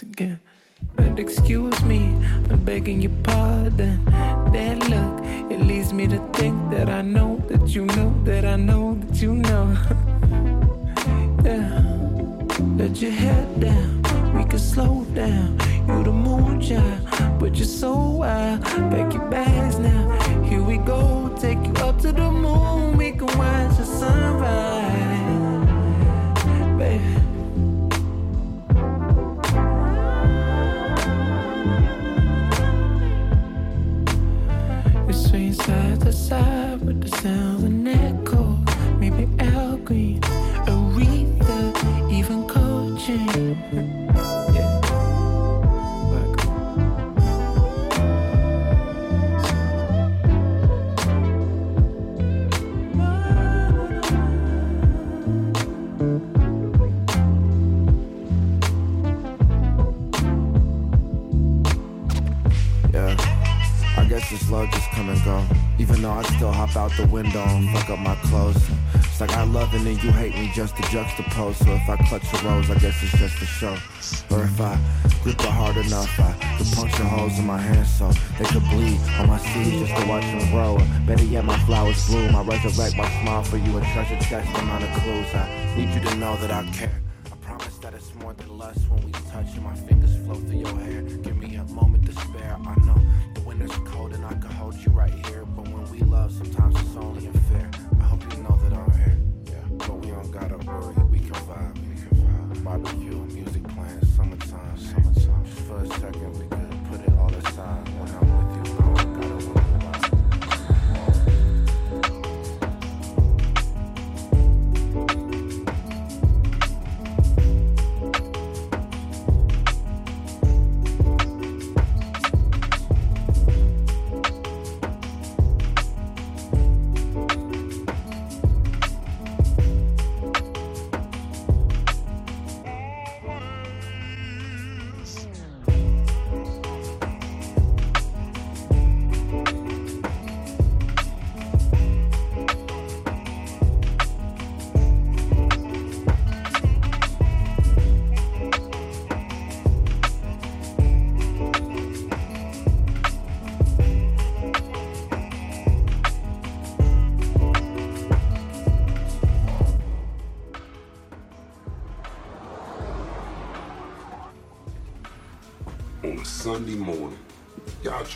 again. But excuse me, I'm begging your pardon.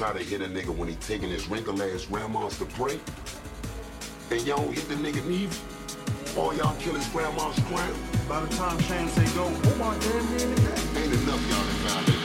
Try to hit a nigga when he taking his wrinkled ass grandmas to pray. And y'all hit the nigga knees. All y'all kill his grandma's crown. By the time Shane say go, oh my damn man, ain't enough y'all to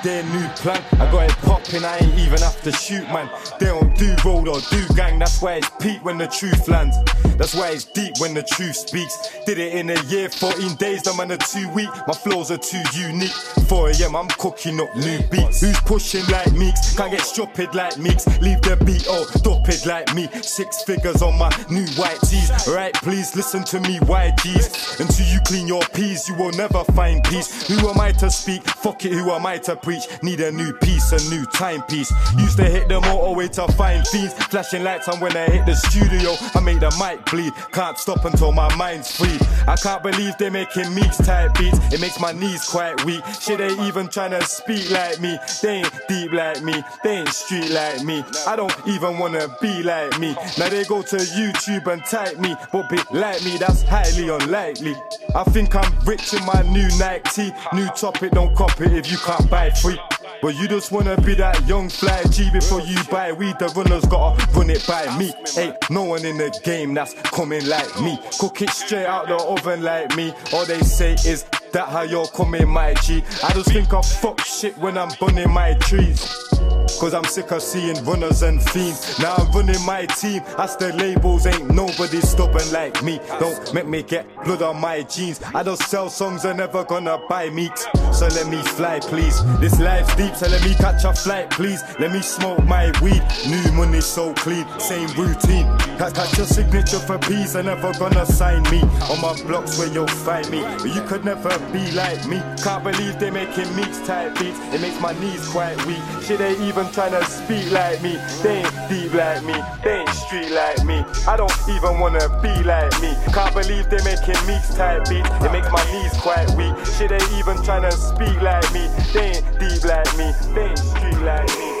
Idea, new plan. I got it popping, I ain't even have to shoot, man. They don't do road or do gang, that's why it's peak when the truth lands. That's why it's deep when the truth speaks. Did it in a year, 14 days, the man are too weak. My flows are too unique. 4 a.m., I'm cooking up new beats. Who's pushing like Meekz? Can't get stupid like Meekz. Leave the beat oh, all stupid like me. Six figures on my new white tees. Right, please listen to me, YGs. Until you clean your peas, you will never find peace. Who am I to speak? Fuck it, who am I to preach? Need a new piece, a new timepiece. Used to hit the motorway to find fiends. Flashing lights on when I hit the studio. I make the mic Can't stop until my mind's free. I can't believe they're making Meekz type beats. It makes my knees quite weak. Shit, they even trying to speak like me. They ain't deep like me. They ain't street like me. I don't even wanna be like me. Now they go to YouTube and type me, but be like me, that's highly unlikely. I think I'm rich in my new Nike New topic, don't cop it if you can't buy free. But you just wanna be that young fly G before you buy weed. The runners gotta run it by me. Ain't no one in the game that's coming like me. Cook it straight out the oven like me. All they say is that how you're coming, my G. I just think I fuck shit when I'm burning my trees. Cause I'm sick of seeing runners and fiends. Now I'm running my team. As the labels ain't nobody stopping like me. Don't make me get blood on my jeans. I don't sell songs, are never gonna buy meat. So let me fly, please. This life's deep, so let me catch a flight, please. Let me smoke my weed. New money so clean, same routine. Catch, catch your signature for peace, are never gonna sign me. On my blocks where you'll find me. But you could never be like me. Can't believe they making mix type beats. It makes my knees quite weak. Shit, they even trying to speak like me. They ain't deep like me. They ain't street like me. I don't even wanna be like me. Can't believe they making mix type beats. It makes my knees quite weak. Shit, they even trying to speak like me. They ain't deep like me. They ain't street like me.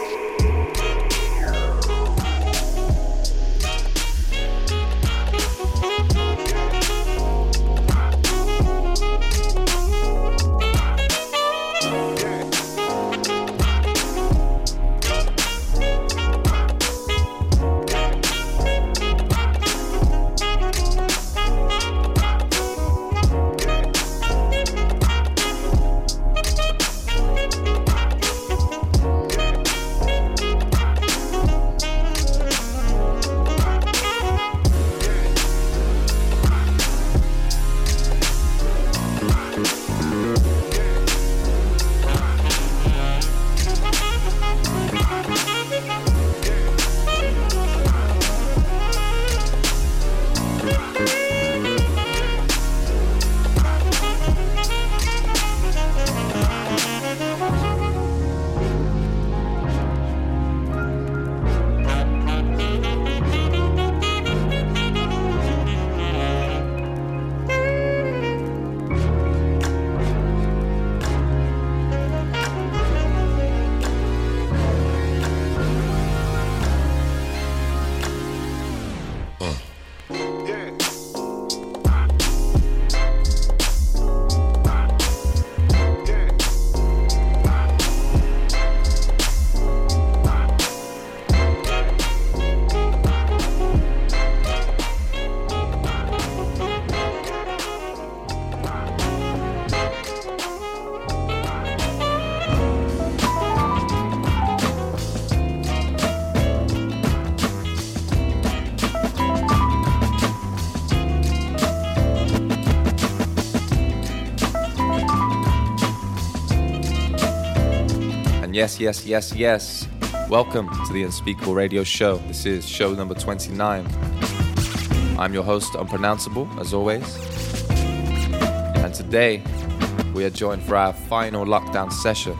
Yes, yes, yes, yes. Welcome to the Unspeakable Radio Show. This is show number 29. I'm your host, Unpronounceable, as always. And today, we are joined for our final lockdown session.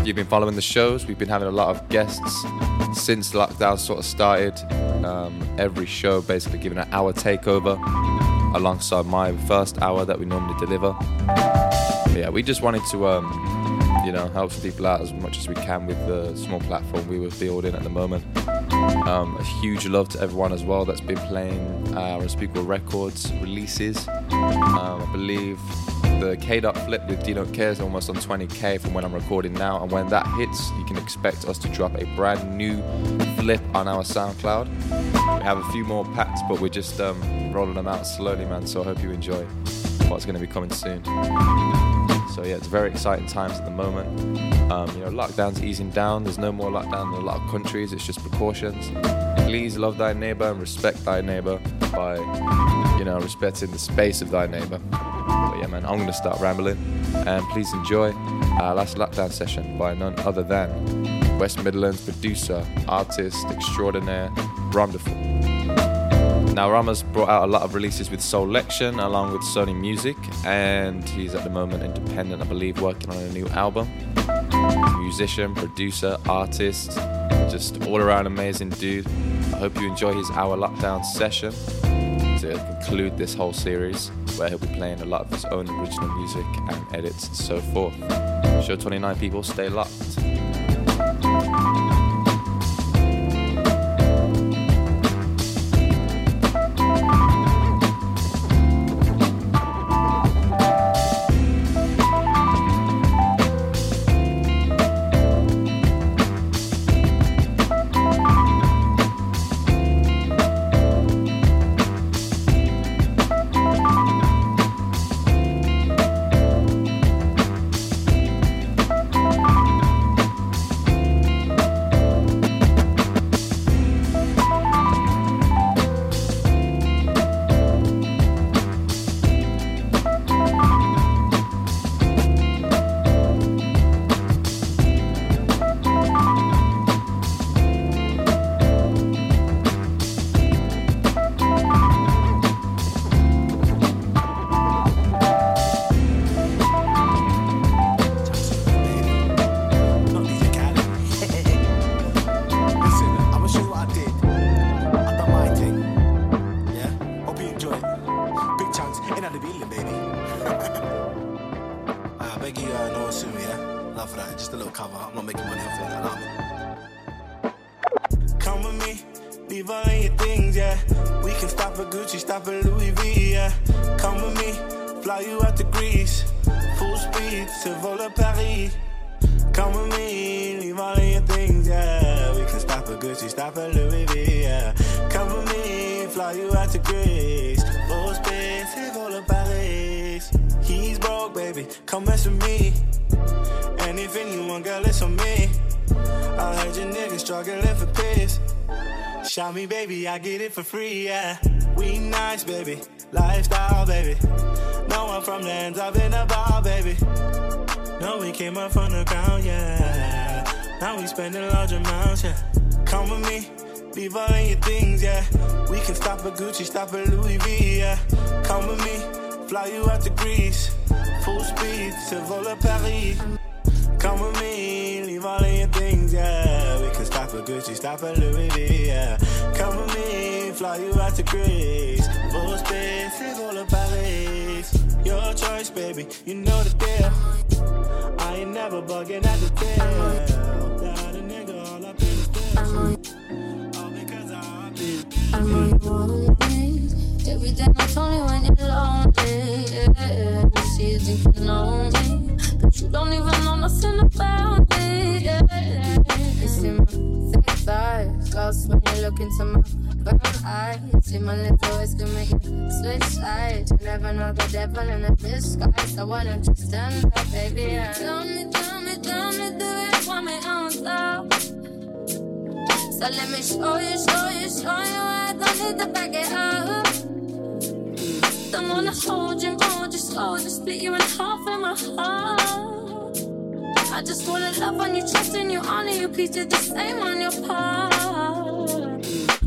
If you've been following the shows, we've been having a lot of guests since lockdown sort of started. Um, every show basically giving an hour takeover alongside my first hour that we normally deliver. Yeah, we just wanted to, um, you know, help people out as much as we can with the small platform we were building at the moment. Um, a huge love to everyone as well that's been playing our Unspeakable Records releases. Um, I believe the K Dot flip with DeeDONTCARE is almost on 20k from when I'm recording now, and when that hits, you can expect us to drop a brand new flip on our SoundCloud. We have a few more packs, but we're just um, rolling them out slowly, man. So I hope you enjoy what's going to be coming soon. So yeah, it's very exciting times at the moment. Um, you know, lockdown's easing down. There's no more lockdown in a lot of countries. It's just precautions. Please love thy neighbor and respect thy neighbor by, you know, respecting the space of thy neighbor. But yeah, man, I'm gonna start rambling. And please enjoy our last lockdown session by none other than West Midlands producer, artist extraordinaire, ROMderful. Now, Rama's brought out a lot of releases with Soulection along with Sony Music, and he's at the moment independent, I believe, working on a new album. Musician, producer, artist, just all around amazing dude. I hope you enjoy his hour lockdown session to conclude this whole series, where he'll be playing a lot of his own original music and edits and so forth. Show 29 people, stay locked. Stop at Louis V, yeah. Come with me, fly you out to Greece. Full speed to Vola Paris. Come with me, leave all of your things, yeah. We can stop at Gucci, stop at Louis V, yeah. Come with me, fly you out to Greece. Full speed to Vola Paris. He's broke, baby, come mess with me. Anything you want, girl, it's on me. I heard your niggas struggling for peace. Shout me, baby, I get it for free, yeah. We nice, baby. Lifestyle, baby. No one from ends up in the bar, baby. No, we came up from the ground, yeah. Now we spending large amounts, yeah. Come with me, leave all your things, yeah. We can stop at Gucci, stop at Louis V, yeah. Come with me, fly you out to Greece. Full speed to Vola Paris. Come with me, leave all of your things, yeah. We can stop at Gucci, stop at Louis V, yeah. Come with me, fly you out to Greece. Full speed to Vola Paris. Your choice, baby, you know the deal. I ain't never bugging at the deal. Got a nigga all up in his deal. All because I been. I'm on one thing. Every day not only when you're lonely. Yeah. You see you think you know me, but you don't even know nothing about me. Yeah. You see my thick thighs, lost when you look into my brown eyes. See my little ways can make you switch sides. You never know the devil in the disguise. So why don't you stand up, baby? Yeah. Tell me, tell me, tell me, do it for me on top. So let me show you, show you, show you. I don't need to back it up don't wanna hold you on, just oh, just split you in half in my heart. I just wanna love on your chest and your honor, you please do the same on your part.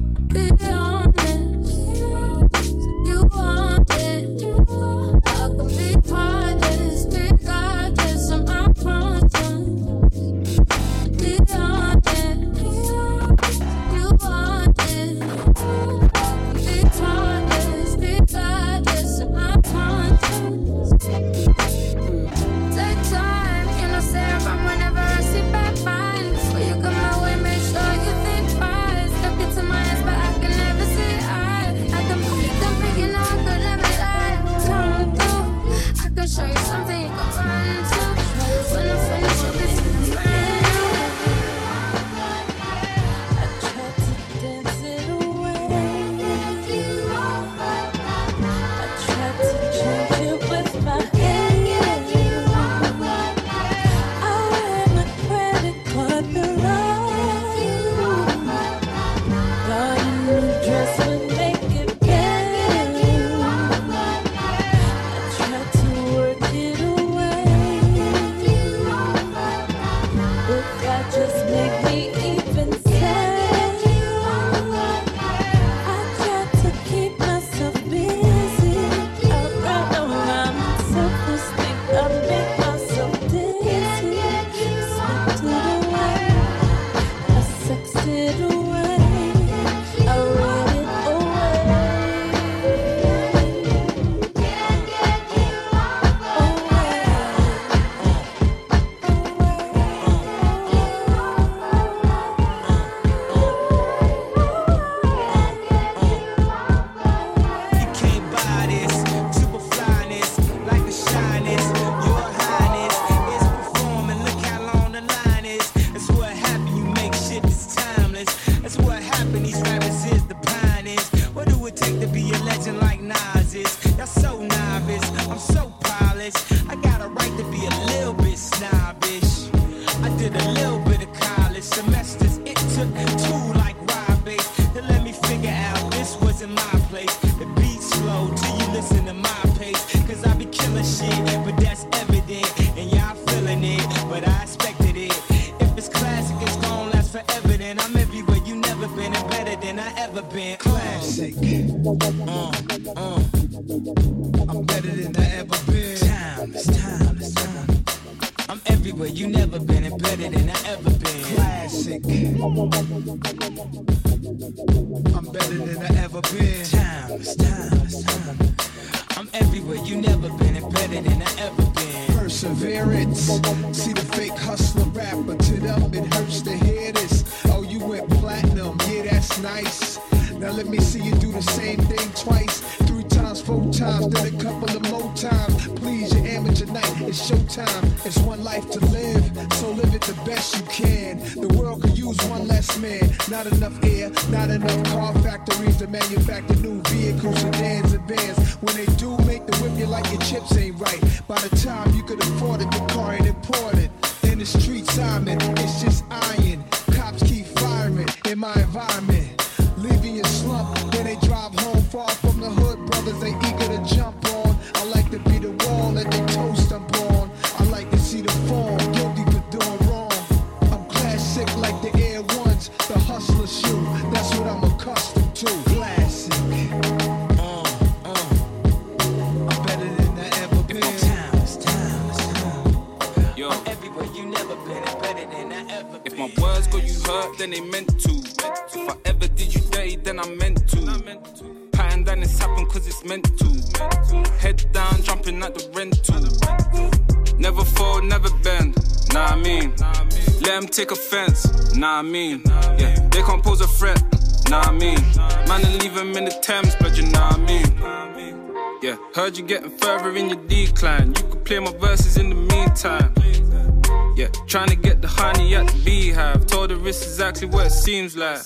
seems like.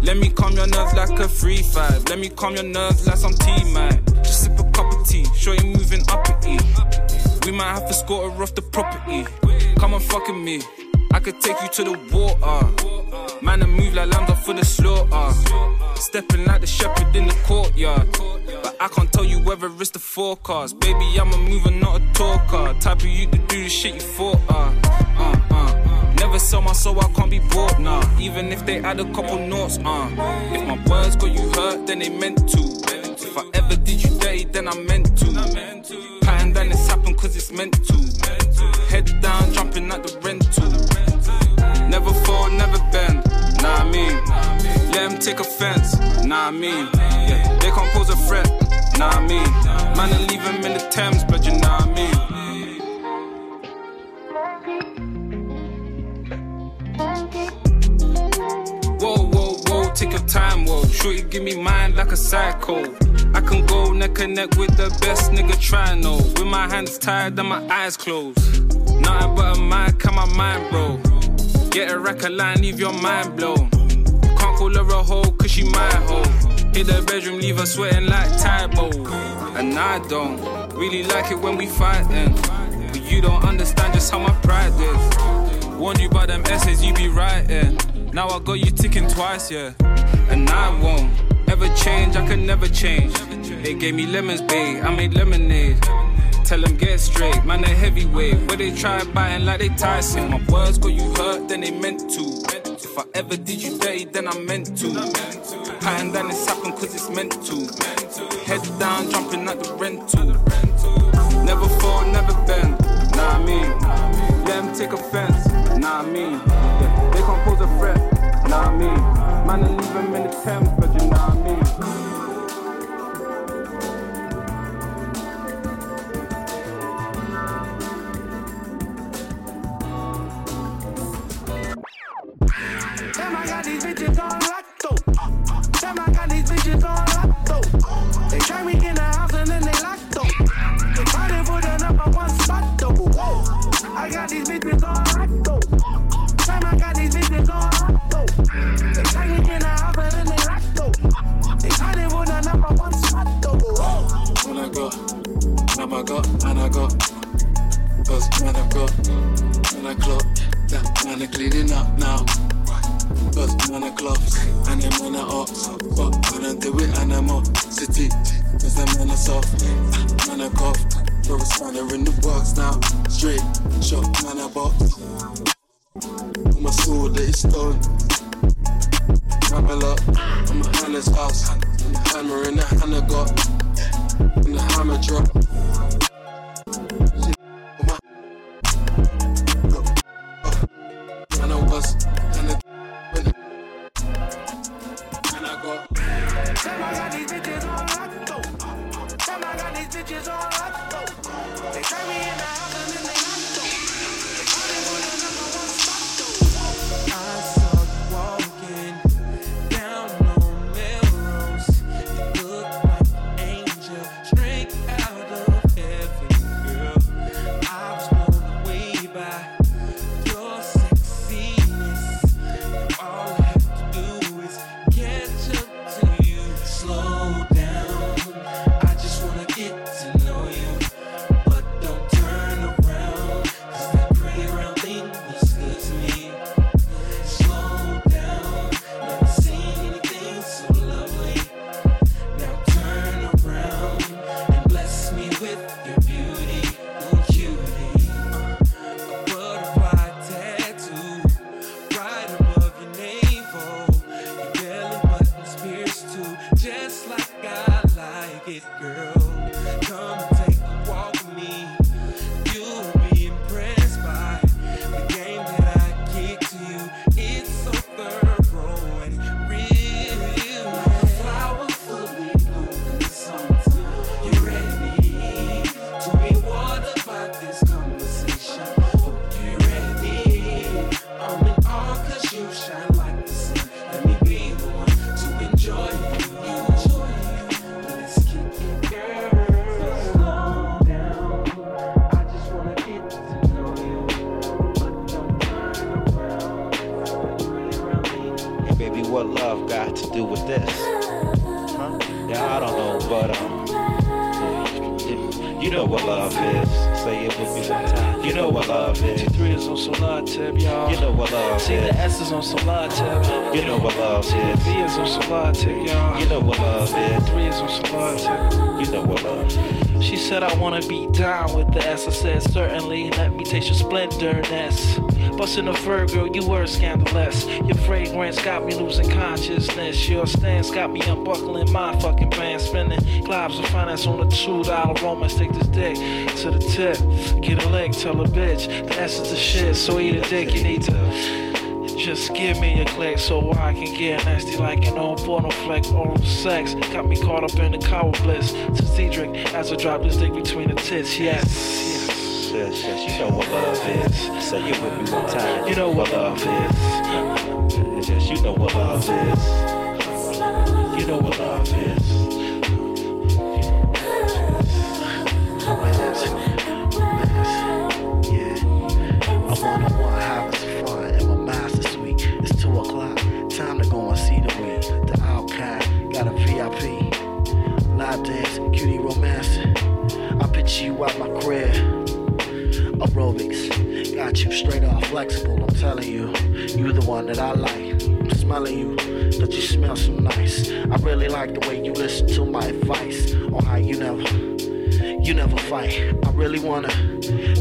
Let me calm your nerves like a free five. Let me calm your nerves like some tea, man. Just sip a cup of tea, show you moving up at E. We might have to score her off the property. Come on, fucking me. I could take you to the water. Man, I move like lambs up for the slaughter. Stepping like the shepherd in the courtyard. But I can't tell you whether it's the forecast. Baby, I'm a mover, not a talker. Type of you to do the shit you thought. Uh sell my soul, I can't be bought, nah. Even if they add a couple notes, uh. If my words got you hurt, then they meant to. If I ever did you dirty, then I meant to. Pattern then it's happened cause it's meant to. Head down, jumping at the rental. Never fall, never bend, nah, I mean. Let them take offense, nah, I mean. Yeah, they can't pose a threat, nah, I mean. Man, I leave in the Thames, but you know what I mean. Time, whoa. Shorty, give me mine like a psycho. I can go neck and neck with the best nigga trying, no. With my hands tied and my eyes closed. Nothing but a mic and my mind, bro. Get a record line, leave your mind blown. Can't call her a hoe, cause she my hoe. Hit the bedroom, leave her sweating like Tybo. And I don't really like it when we fighting. But you don't understand just how my pride is. Warned you by them essays you be writing. Now I got you ticking twice, yeah. And I won't ever change, I can never change. They gave me lemons, babe, I made lemonade. Tell them get straight, man, they heavyweight. Where they try biting like they Tyson. My words got you hurt, then they meant to. If I ever did you dirty, then I meant to. Pattern then it's happened cause it's meant to. Head down, jumping at the rental. Never fall, never bend, nah, I mean. Let them take offense, nah, I mean. Can't pose a threat, nah, mean. Man, I leave them in the Thames, but you know mean. Damn, I got these bitches on lock Damn, I got these bitches They try me in the house and then they lock though. They fighting for the number one spot though. Whoa. I got these bitches on Whoa. When I go, now I got, and I got. Cause when I go, when I clock, that man are cleaning up now. Cause man are gloves, and them man are ops. But I don't do it animosity. Cause them man are soft, man are cough. Throw a spanner in the works now. Straight shot, man are box. My soul that is stone. Travel up, I'm a Hannah's house. And the hammer in the Hannah got. And the hammer drop. And I was, and I got. Damn, I got these bitches on lock though. Damn, I got these bitches on lock though. Globs on a two dollar romance. Take this dick to the tip. Get a leg, tell a bitch. The S is the shit, so eat a dick. You need to just give me a click so I can get nasty like an old porno flick. Oral sex got me caught up in the cow bliss. To Cedric as I drop this dick between the tits. Yes, yes. Yes, yes, you know what love is. Say it with me one time. You know what love is. Yes, you know what love is. You know what love is. At my crib, aerobics. Got you straight off flexible. I'm telling you, you the one that I like. I'm smelling you, that you smell so nice. I really like the way you listen to my advice on how you never, you never fight. I really wanna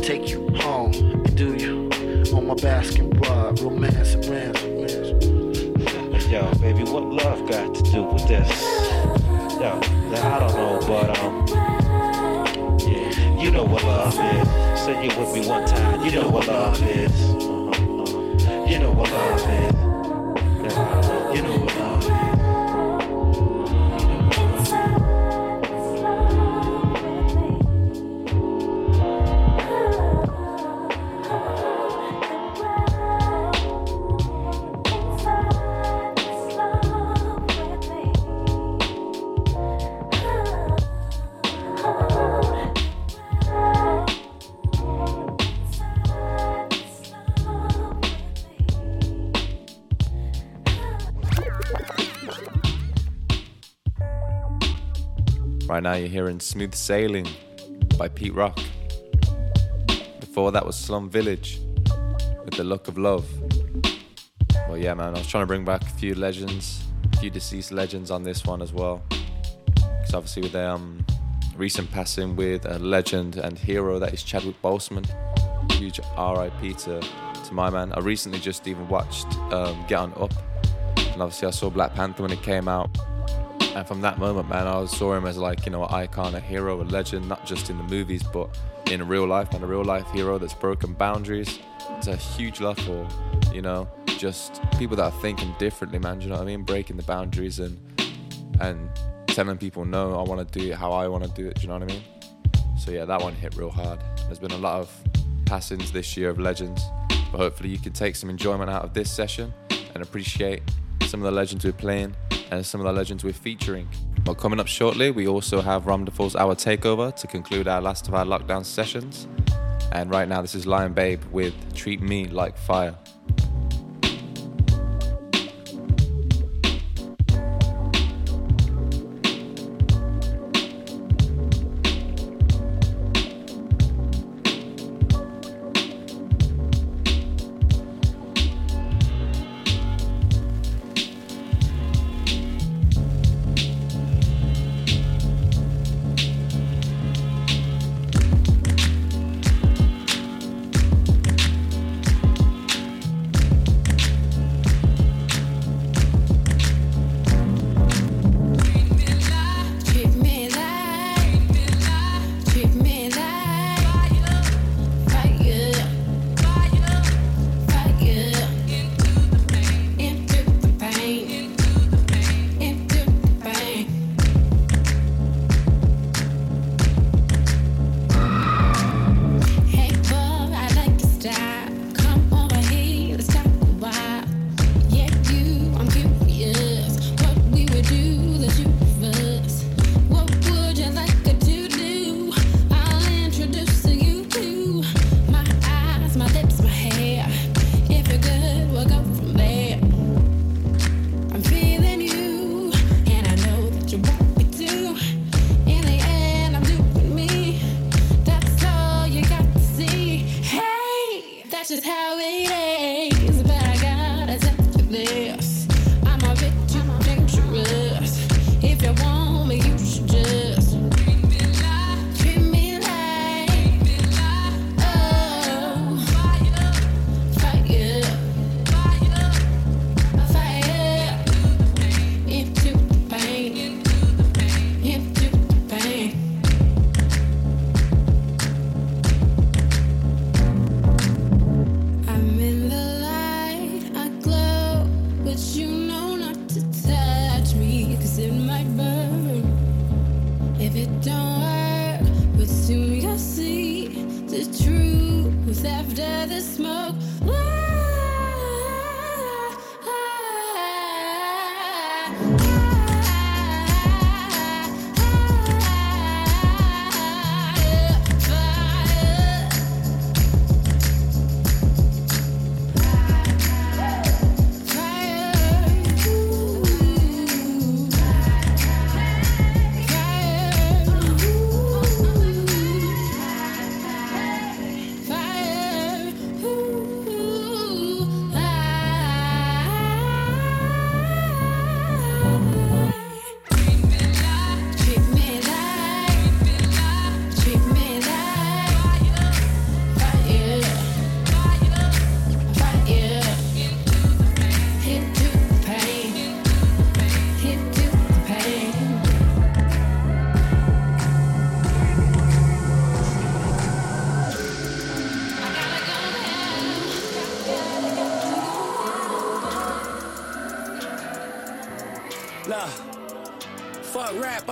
take you home and do you on my basket rug, romance and romance. Yo, baby, what love got to do with this? Yo, I don't know, but um, love is. Say it with me one time. You know what love is. You know what love is. Now, you're hearing Smooth Sailing by Pete Rock. Before that was Slum Village with The Look of Love. Well, yeah, man, I was trying to bring back a few legends, a few deceased legends on this one as well. Because obviously, with the um, recent passing with a legend and hero that is Chadwick Boseman, huge RIP to, to my man. I recently just even watched um, Get On Up, and obviously, I saw Black Panther when it came out. And from that moment, man, I saw him as like, you know, an icon, a hero, a legend, not just in the movies, but in real life, and a real life hero that's broken boundaries. It's a huge love for, you know, just people that are thinking differently, man. Do you know what I mean? Breaking the boundaries and and telling people, no, I want to do it how I want to do it. Do you know what I mean? So yeah, that one hit real hard. There's been a lot of passings this year of legends, but hopefully you can take some enjoyment out of this session and appreciate some of the legends we're playing and some of the legends we're featuring. But coming up shortly, we also have ROMderful's Hour Takeover to conclude our last of our lockdown sessions. And right now, this is Lion Babe with Treat Me Like Fire.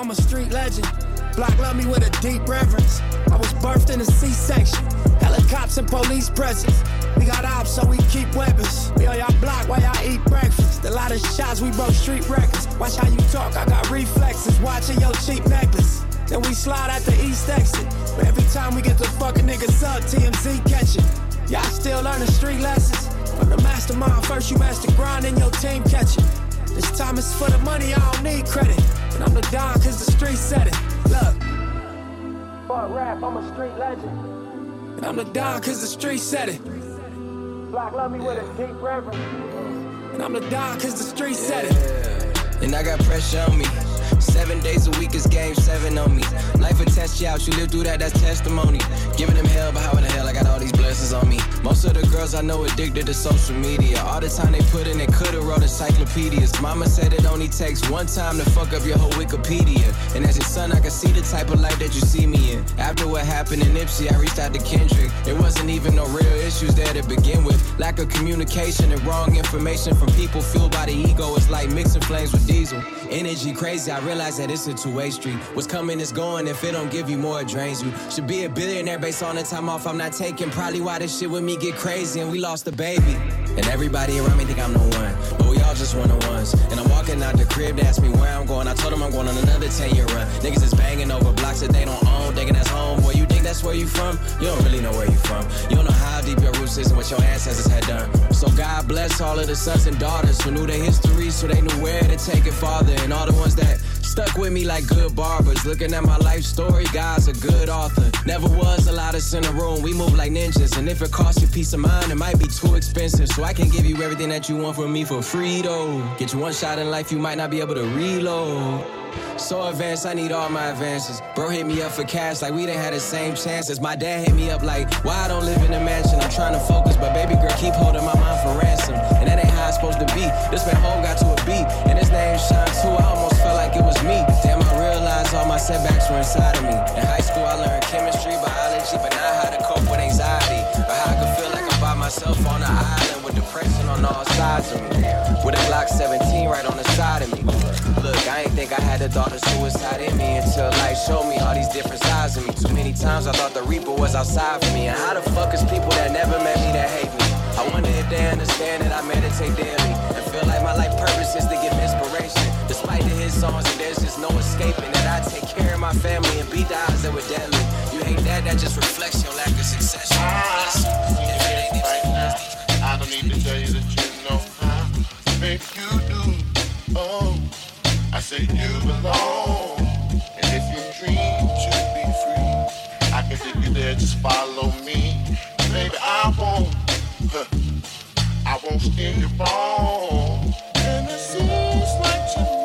I'm a street legend. Block love me with a deep reverence. I was birthed in a C-section. Helicopters and police presence. We got ops, so we keep weapons. We on y'all block while y'all eat breakfast. A lot of shots, we broke street records. Watch how you talk, I got reflexes. Watching your cheap necklace. Then we slide at the east exit. But every time we get the fucking niggas up, TMZ catching. Y'all still learning street lessons. From the mastermind, first you master grind and your team catching. This time it's for the money, I don't need credit. And I'm the Don cause the street said it. Look. Fuck rap, I'm a street legend. And I'm the Don cause the street said it. Black love me with a deep reverence. And I'm the Don cause the street said it. And I got pressure on me. Seven days a week is game seven on me. Life will test you out, you live through that, that's testimony. Giving them hell, but how in the hell I got all these blessings on me? Most of the girls I know addicted to social media. All the time they put in, they could've wrote encyclopedias. Mama said it only takes one time to fuck up your whole Wikipedia. And as your son, I can see the type of life that you see me in. After what happened in Ipsy, I reached out to Kendrick. It wasn't even no real issues there to begin with. Lack of communication and wrong information from people fueled by the ego. It's like mixing flames with diesel. Energy crazy, I realize that it's a two-way street. What's coming is going, if it don't give you more, it drains you. Should be a billionaire based on the time off I'm not taking. Probably why this shit with me get crazy and we lost a baby. And everybody around me think I'm the one, but we all just one on ones. And I'm walking out the crib, they ask me where I'm going. I told them I'm going on another 10 year run. Niggas is banging over blocks that they don't own, thinking that's home. Boy, you think that's where you from? You don't really know where you from. You don't know how deep your roots is and what your ancestors had done. So God bless all of the sons and daughters who knew their history, so they knew where to take it farther. And all the ones that stuck with me like good barbers. Looking at my life story, God's a good author. Never was a lot of in a room. We move like ninjas, and if it costs you peace of mind, it might be too expensive. So I can give you everything that you want from me for free though. Get you one shot in life, you might not be able to reload. So advanced, I need all my advances. Bro hit me up for cash like we didn't have the same chances. My dad hit me up like, why I don't live in a mansion? I'm trying to focus, but baby girl keep holding my mind for ransom. And that ain't how it's supposed to be. This man home got to a beat, and his name shine too. Was me. Damn, I realized all my setbacks were inside of me. In high school, I learned chemistry, biology, but not how to cope with anxiety. Or how I could feel like I'm by myself on an island with depression on all sides of me. With a Glock 17 right on the side of me. Look, I ain't think I had the thought of suicide in me until life showed me all these different sides of me. Too many times I thought the Reaper was outside for me. And how the fuck is people that never met me that hate me? I wonder if they understand that I meditate daily and feel like my life purpose is to give inspiration. Despite the hit songs, and there's just no escaping that I take care of my family and beat the odds that were deadly. You hate that, that just reflects your lack of success. If it ain't Nipsey I don't need to tell you that you know how to make you do. Oh, I say you belong. And if you dream to be free, I can take you there, just follow me. Baby, I won't, I won't steer you wrong. And it seems like to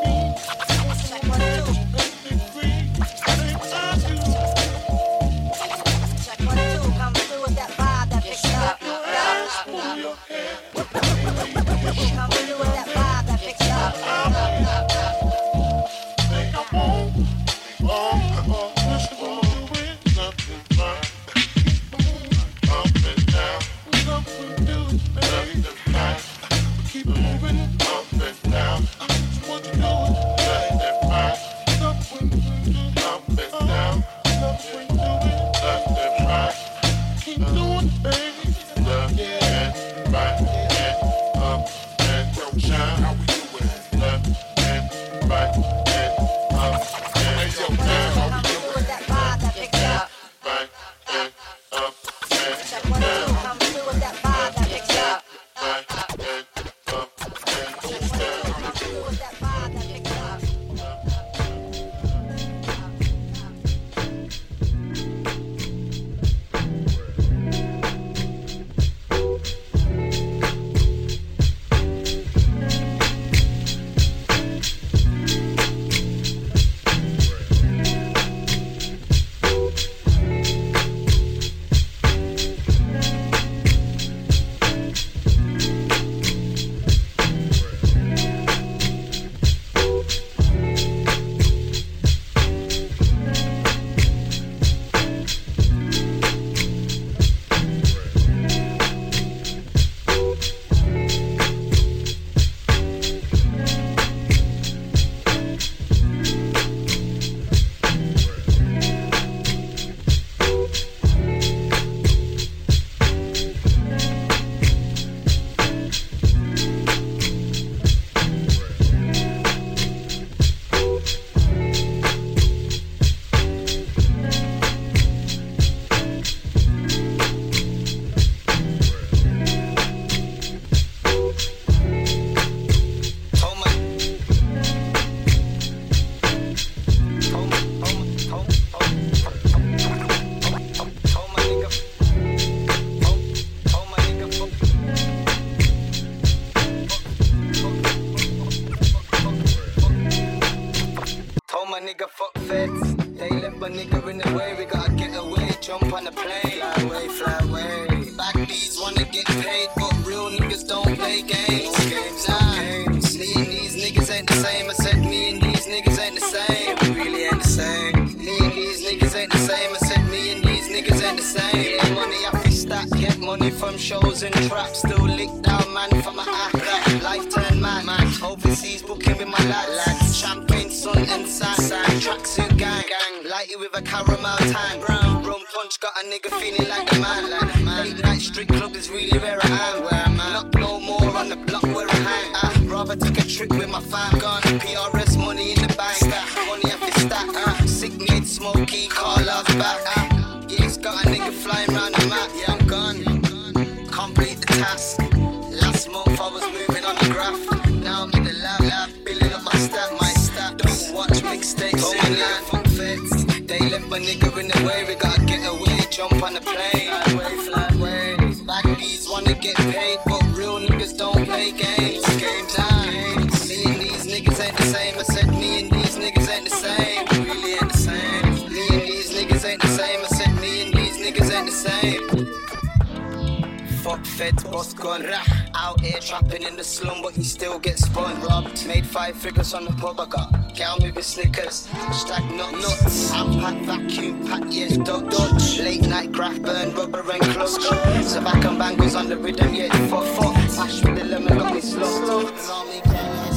Trapping in the slum, but he still gets spun. Robbed, made five figures on the pub I got. Gal with Snickers, stack nut nuts. I'm packed vacuum, pack yes, dot dodge. Late night craft burn, rubber and close. So back and bangers on the rhythm, yeah, fuck fuck. Ash with the lemon, got me slow.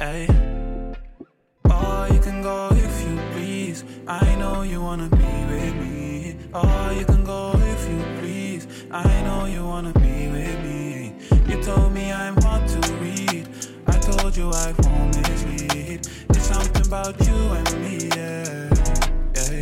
Hey. Oh, you can go if you please. I know you wanna be with me. Oh, you can go if you please. I know you wanna be with me. You told me I'm hard to read. I told you I won't mislead. It's something about you and me, yeah. Hey.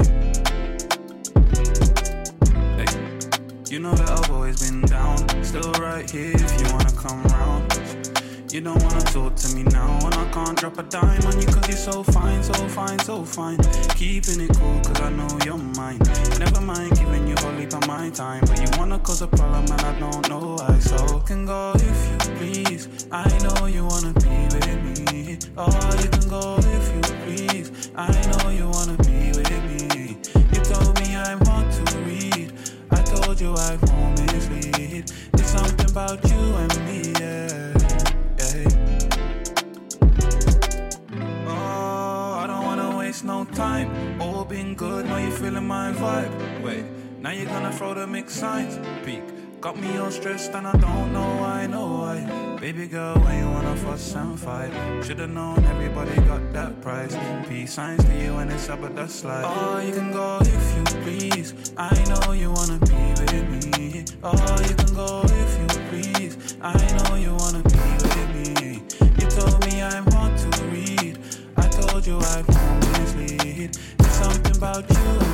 You know that I've always been down. Still right here if you wanna come round. You don't wanna talk to me now, and I can't drop a dime on you cause you're so fine, so fine, so fine. Keeping it cool cause I know you're mine. Never mind giving you whole heap of my time, but you wanna cause a problem and I don't know why. So can go if you please. I know you wanna be with me. Oh, you can go if you please. I know you wanna be with me. You told me I want to read. I told you I won't mislead. It's something about you and me, yeah. Time. All been good, now you feeling my vibe. Wait, now you're gonna throw the mix signs. Peak. Got me all stressed and I don't know why, know why. Baby girl, why you wanna fuss and fight? Should've known everybody got that price. Peace signs to you when it's up at the slide. Oh, you can go if you please. I know you wanna be with me. Oh, you can go if you please. I know you wanna be with me. You told me I'm hard to read. I told you I. There's something about you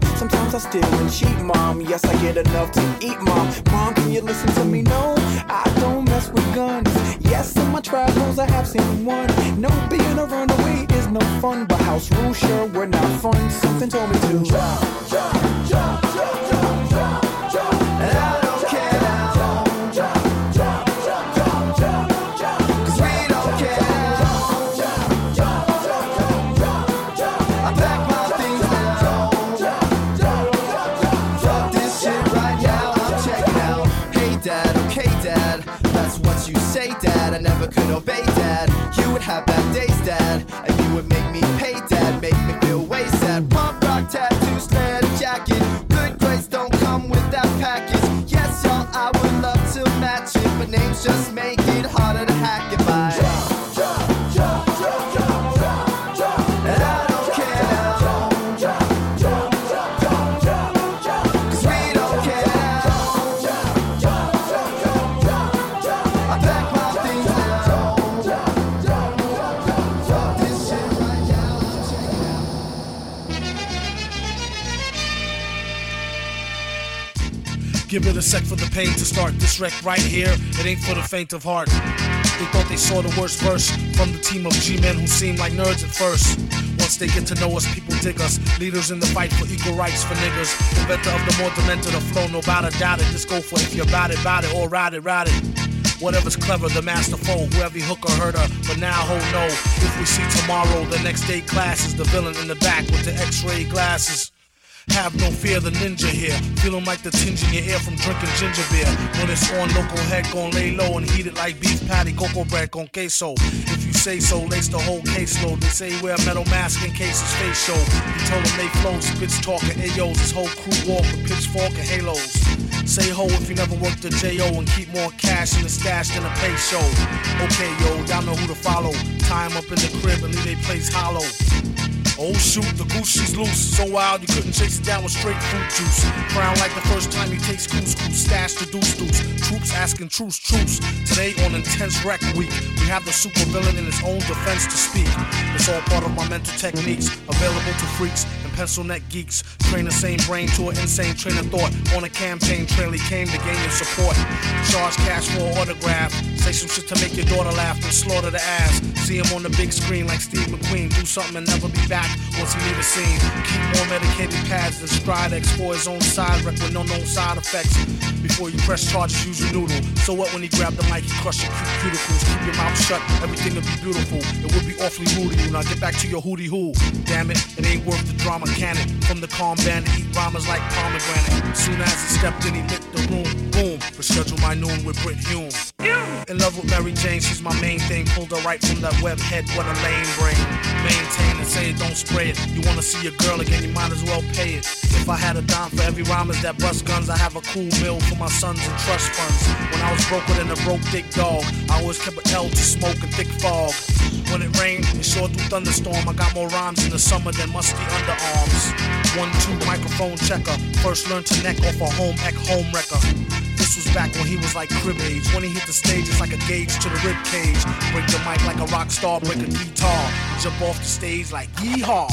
mom. Sometimes I steal and cheat mom. Yes, I get enough to eat mom. Mom, can you listen to me? No, I don't mess with guns. Yes, in my travels I have seen one. No, being a runaway is no fun, but house rules sure were not fun. Something told me to jump, jump, jump, jump, jump, jump, jump. Days, dad. A sec for the pain to start this wreck right here. It ain't for the faint of heart. They thought they saw the worst verse from the team of G-men who seem like nerds at first. Once they get to know us, people dig us. Leaders in the fight for equal rights for niggas. Inventor of the more demented, the flow, no doubt a doubt it. Just go for it if you're about it, about it, or ride it, ride it. Whatever's clever, the master masterful, whoever hooker heard her. But now, ho no. If we see tomorrow, the next day class is the villain in the back with the x-ray glasses. Have no fear, the ninja here. Feeling like the tinge in your ear from drinking ginger beer. When it's on, local head gon' lay low and heat it like beef patty, cocoa bread con queso. If you say so, lace the whole caseload. They say wear a metal mask in case his face show. He told them they flow, spits talking AOs. His whole crew walk with pitchfork and halos. Say ho if you never worked a J.O. and keep more cash in the stash than a pay show. Okay, yo, y'all know who to follow. Tie 'em up in the crib and leave they place hollow. Oh shoot, the goose she's loose. So wild you couldn't chase it down with straight fruit juice. Crown like the first time you taste couscous. Stash the deuce deuce. Troops asking truce, truce. Today on Intense Rec Week, we have the super villain in his own defense to speak. It's all part of my mental techniques, available to freaks pencil neck geeks. Train the same brain to an insane train of thought. On a campaign trail, he came to gain your support. Charge cash for an autograph. Say some shit to make your daughter laugh and slaughter the ass. See him on the big screen like Steve McQueen. Do something and never be back once he leave the scene. Keep more medicated pads than Stridex for his own side wreck with no known side effects. Before you press charges, use your noodle. So what when he grab the mic, he crush your cuticles. Keep your mouth shut, everything will be beautiful. It would be awfully rude of you. Now get back to your hootie hoo. Damn it, it ain't worth the drama mechanic. From the calm band to eat rhymes like pomegranate. Soon as he stepped in, he lit the room. Boom, reschedule my noon with Brit Hume. In love with Mary Jane, she's my main thing. Pulled her right from that web head, what a lame brain. Maintain and say it, don't spray it. You wanna see your girl again, you might as well pay it. If I had a dime for every rhymers that bust guns, I have a cool mill for my sons and trust funds. When I was broker than a broke dick dog, I always kept an L to smoke and thick fog. When it rained, it sure do thunderstorm. I got more rhymes in the summer than musty underarms. One two microphone checker. First learned to neck off a home ec home wrecker. This was back when he was like crib age. When he hit the stage, it's like a gauge to the rib cage. Break the mic like a rock star, break a guitar. Jump off the stage like yeehaw.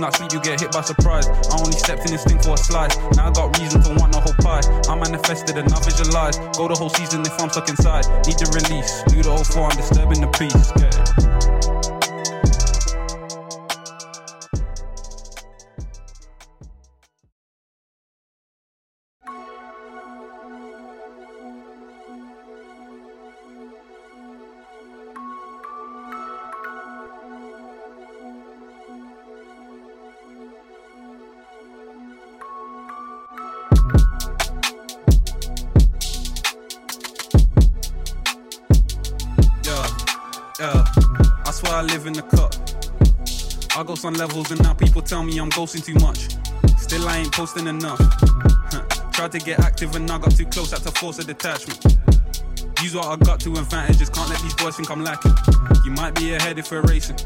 Not sleep, you get hit by surprise. I only stepped in this thing for a slice. Now I got reason to want the whole pie. I manifested and I visualized. Go the whole season if I'm stuck inside. Need to release. Do the whole four, I'm disturbing the peace. Get levels and now people tell me I'm ghosting too much. Still I ain't posting enough. Tried to get active and I got too close, had to force a detachment. Use what I got to advantages, can't let these boys think I'm lacking. You might be ahead if we're racing.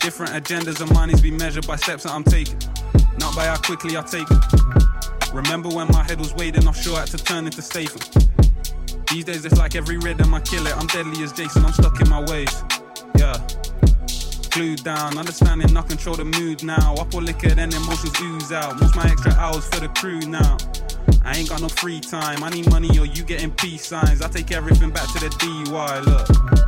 Different agendas and mine to be measured by steps that I'm taking, not by how quickly I take them. Remember when my head was wading offshore, I had to turn into Statham. These days it's like every rhythm I kill it. I'm deadly as Jason, I'm stuck in my ways. Yeah. Glued down, understanding I control the mood now. Up or liquor, then emotions ooze out. Most my extra hours for the crew now. I ain't got no free time. I need money or you getting peace signs. I take everything back to the DUI. Look.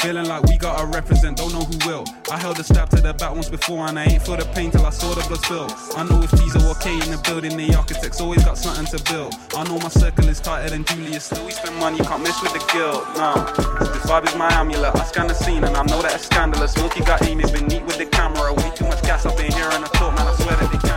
Feeling like we gotta represent, don't know who will. I held a stab to the back once before and I ain't feel the pain till I saw the blood spill. I know if these are okay in the building, the architects always got something to build. I know my circle is tighter than Julius, still we spend money, can't mess with the guilt. This is my amulet. I scan the scene and I know that it's scandalous. Smokey got aim, it's been neat with the camera. Way too much gas up in here and I talk, man. I swear that they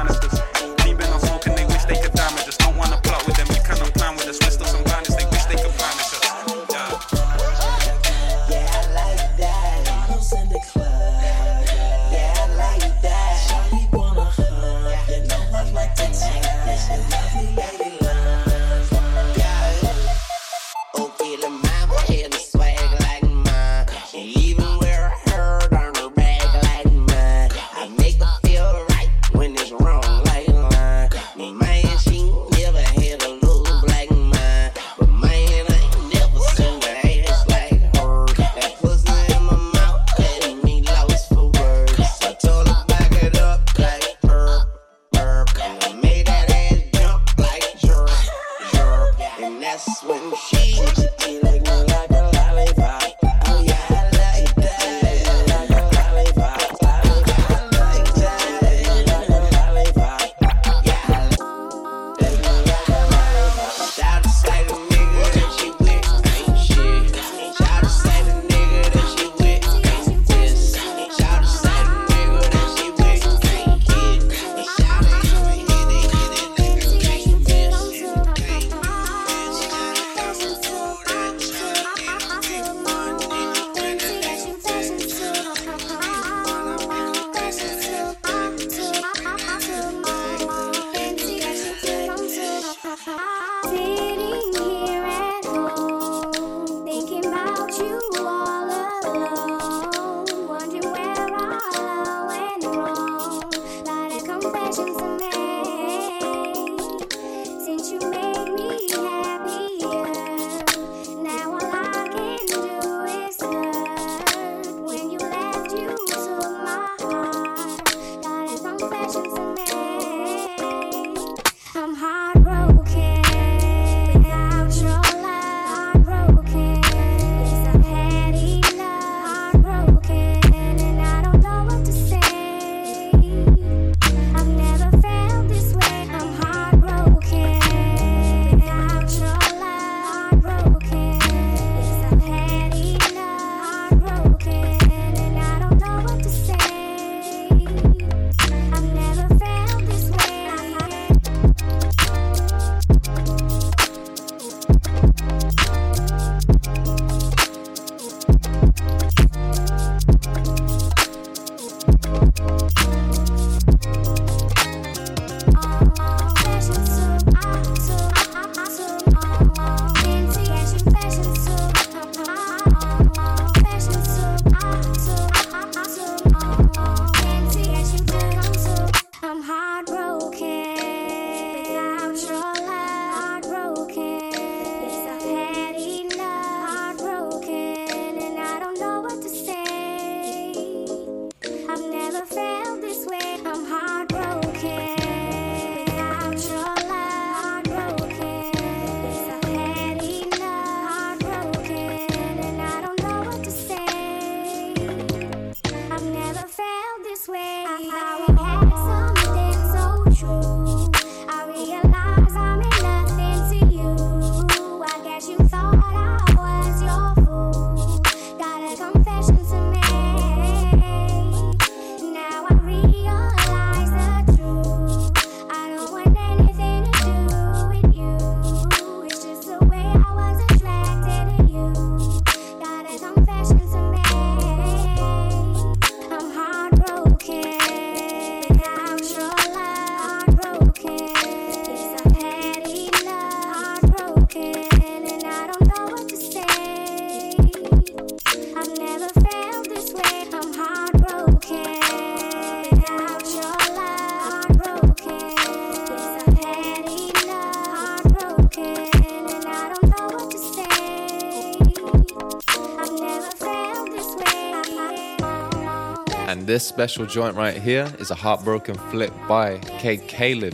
special joint right here is a heartbroken flip by cay caleb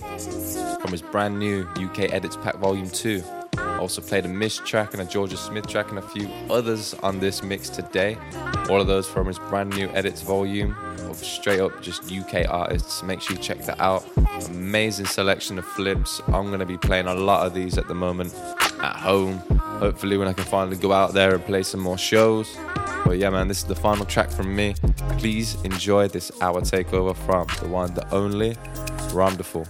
from his brand new UK Edits Pack Volume 2. Also played a Meekz track and a Jorja Smith track and a few others on this mix today. All of those from his brand new Edits volume of straight up just UK artists. Make sure you check that out. Amazing selection of flips. I'm going to be playing a lot of these at the moment at home. Hopefully, when I can finally go out there and play some more shows. But yeah, man, this is the final track from me. Please enjoy this hour takeover from the one, the only, ROMderful.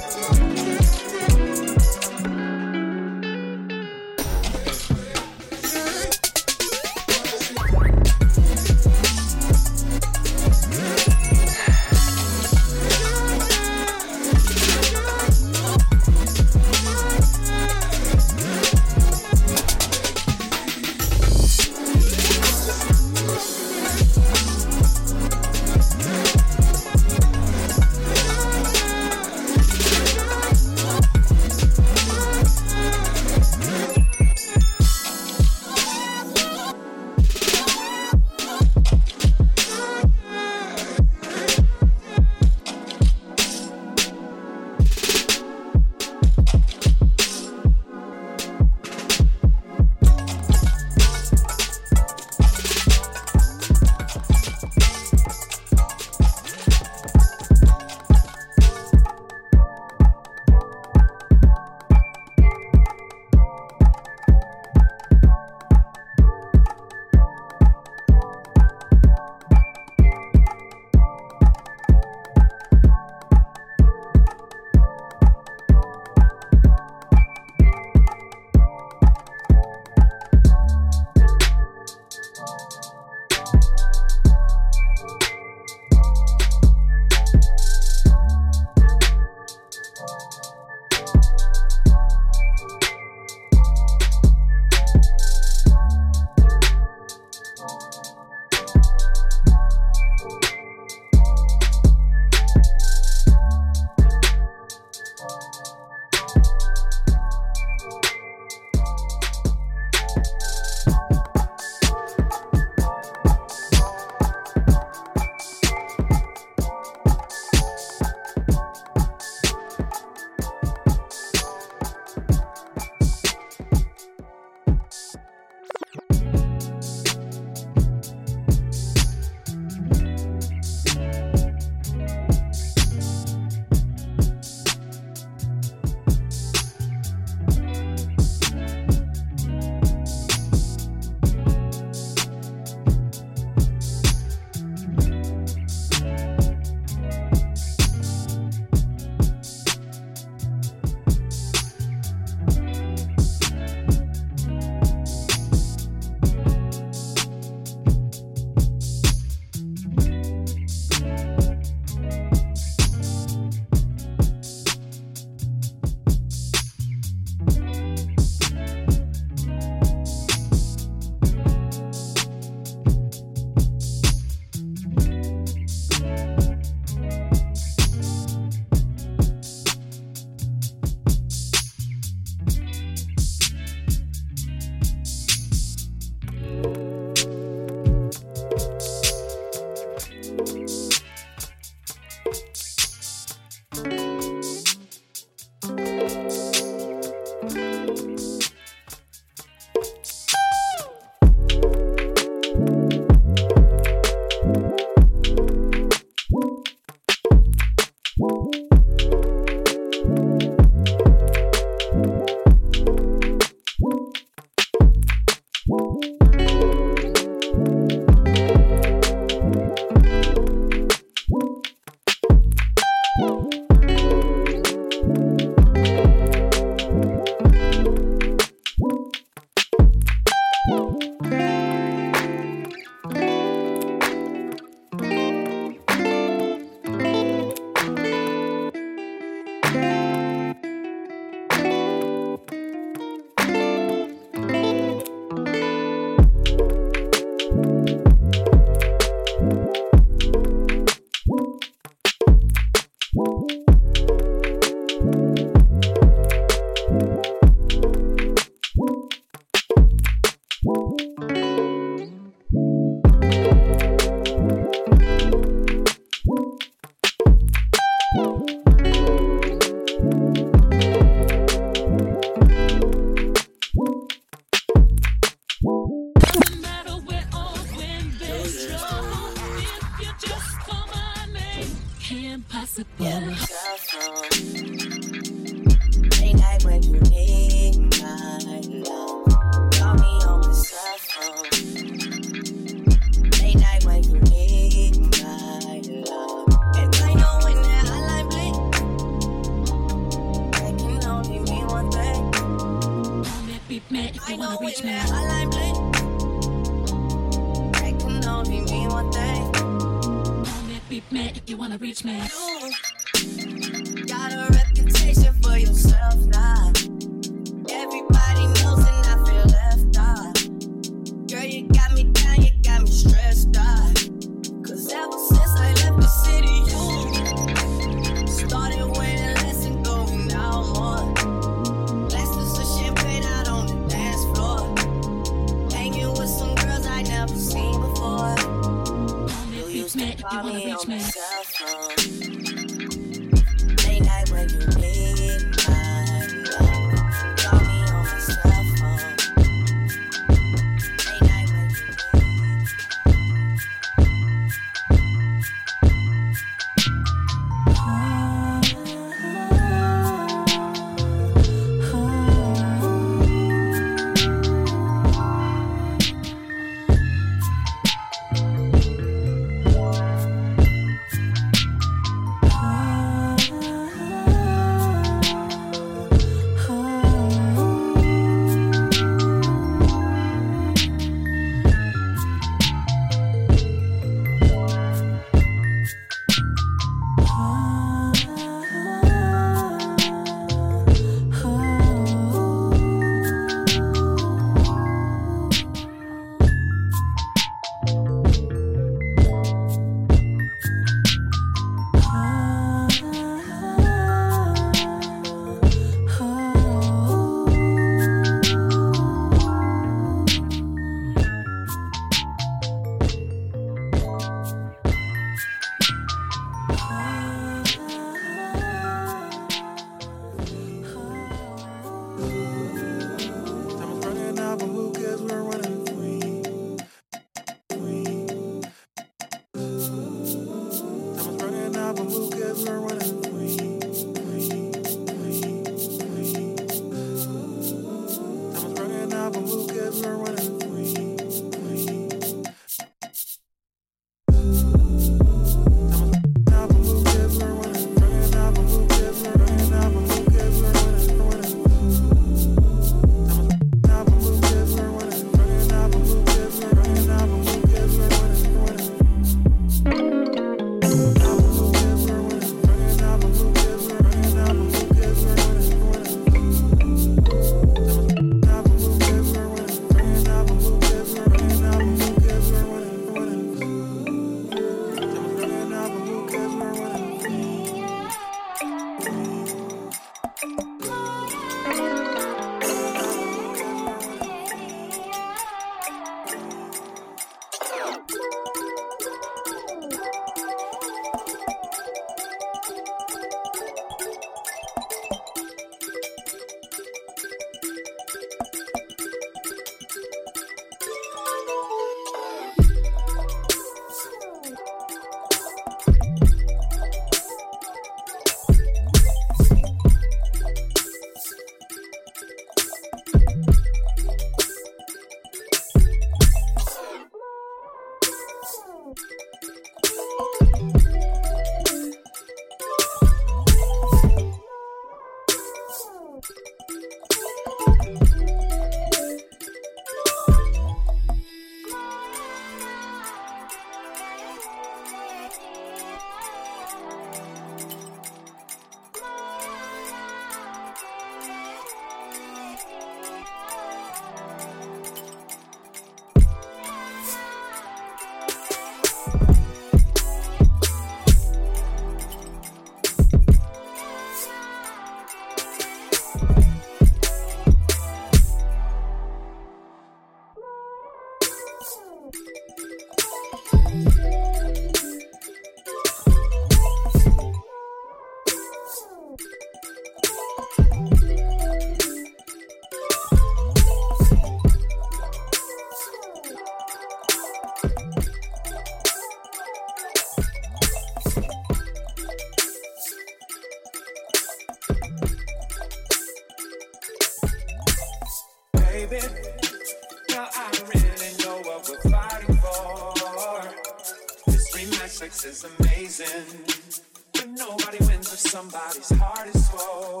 This is amazing. But nobody wins if somebody's heart is full.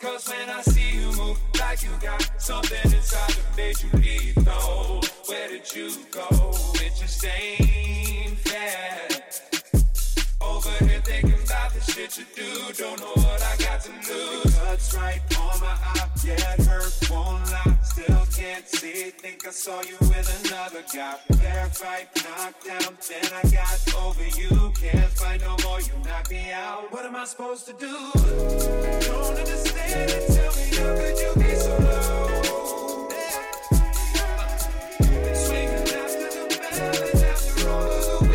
Cause when I see you move like you got something inside that made you lethal, where did you go? It just ain't fair. Over here thinking about the shit you do, don't know what I got to lose. Cuts right on my eye, yeah, it hurt, won't lie. Still can't think I saw you with another guy. Fight, knocked down, then I got over you. Can't fight no more, you knock me out. What am I supposed to do? Don't understand it, tell me how could you be so low? Swinging after the bell and after all the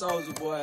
the Boy.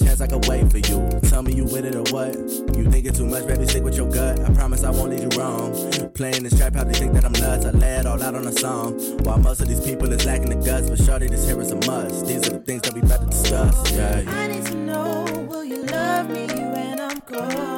A chance I can wait for you. Tell me you with it or what? You think it's too much, baby? Stick with your gut. I promise I won't lead you wrong. Playing this trap, how they think that I'm nuts. I lay it all out on a song. While most of these people is lacking the guts, but shorty, this here is a must. These are the things that we about to discuss. Yeah. I need to know, will you love me when I'm gone,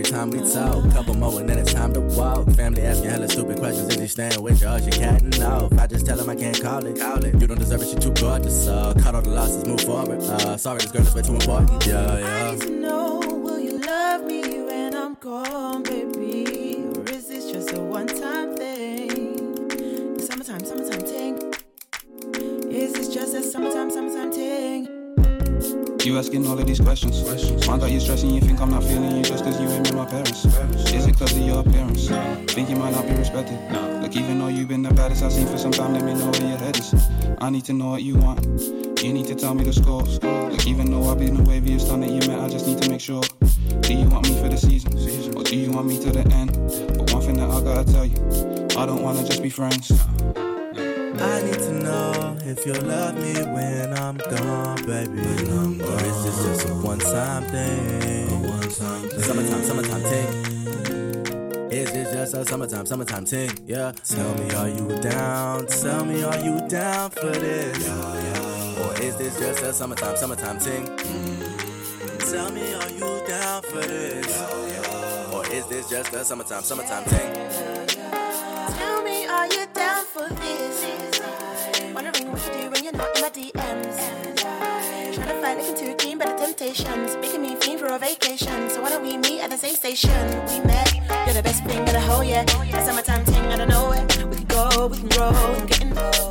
every time we talk. Couple more and then it's time to walk. Family asking hella stupid questions. Is he staying with you or she catting off? I just tell him I can't call it. Call it. You don't deserve it, she too gorgeous. Uh, cut all the losses, move forward. Uh, sorry, this girl is way too important. Yeah, yeah. Asking all of these questions? Find out you're stressing, you think I'm not feeling you just cause you ain't met my parents. Is it cause of your appearance? Think you might not be respected. Look, even though you've been the baddest I've seen for some time, let me know where your head is. I need to know what you want. You need to tell me the scores. Look, even though I've been the waviest time that you met, I just need to make sure. Do you want me for the season? Or do you want me to the end? But one thing that I gotta tell you, I don't wanna just be friends. I need to know if you'll love me when I'm gone, baby. or is this just a one time thing? A one time thing. Summertime, summertime thing. Is this just a summertime, summertime thing? Yeah. Tell me, are you down? Tell me, are you down for this? Yeah, yeah. Or is this just a summertime, summertime thing? Tell me, are you down for this? Or is this just a summertime, summertime thing? Tell me, are you down for this? To you're not in my DMs. Trying to find looking too keen, but the temptations making me fiend for a vacation. So why don't we meet at the same station? We met, you're the best thing in the whole year. Summertime thing, I don't know it. We can go, we can grow, we can get involved.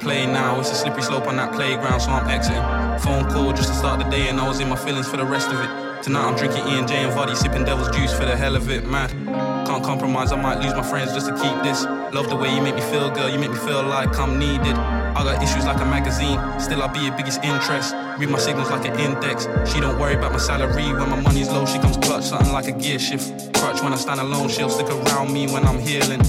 Play now. It's a slippery slope on that playground, so I'm exiting. Phone call just to start the day, and I was in my feelings for the rest of it. Tonight I'm drinking E and J and Voddy, sipping Devil's Juice for the hell of it, man. Can't compromise, I might lose my friends just to keep this. Love the way you make me feel, girl. You make me feel like I'm needed. I got issues like a magazine, still I'll be your biggest interest. Read my signals like an index. She don't worry about my salary when my money's low. She comes clutch, something like a gear shift. Crutch when I stand alone, she'll stick around me when I'm healing.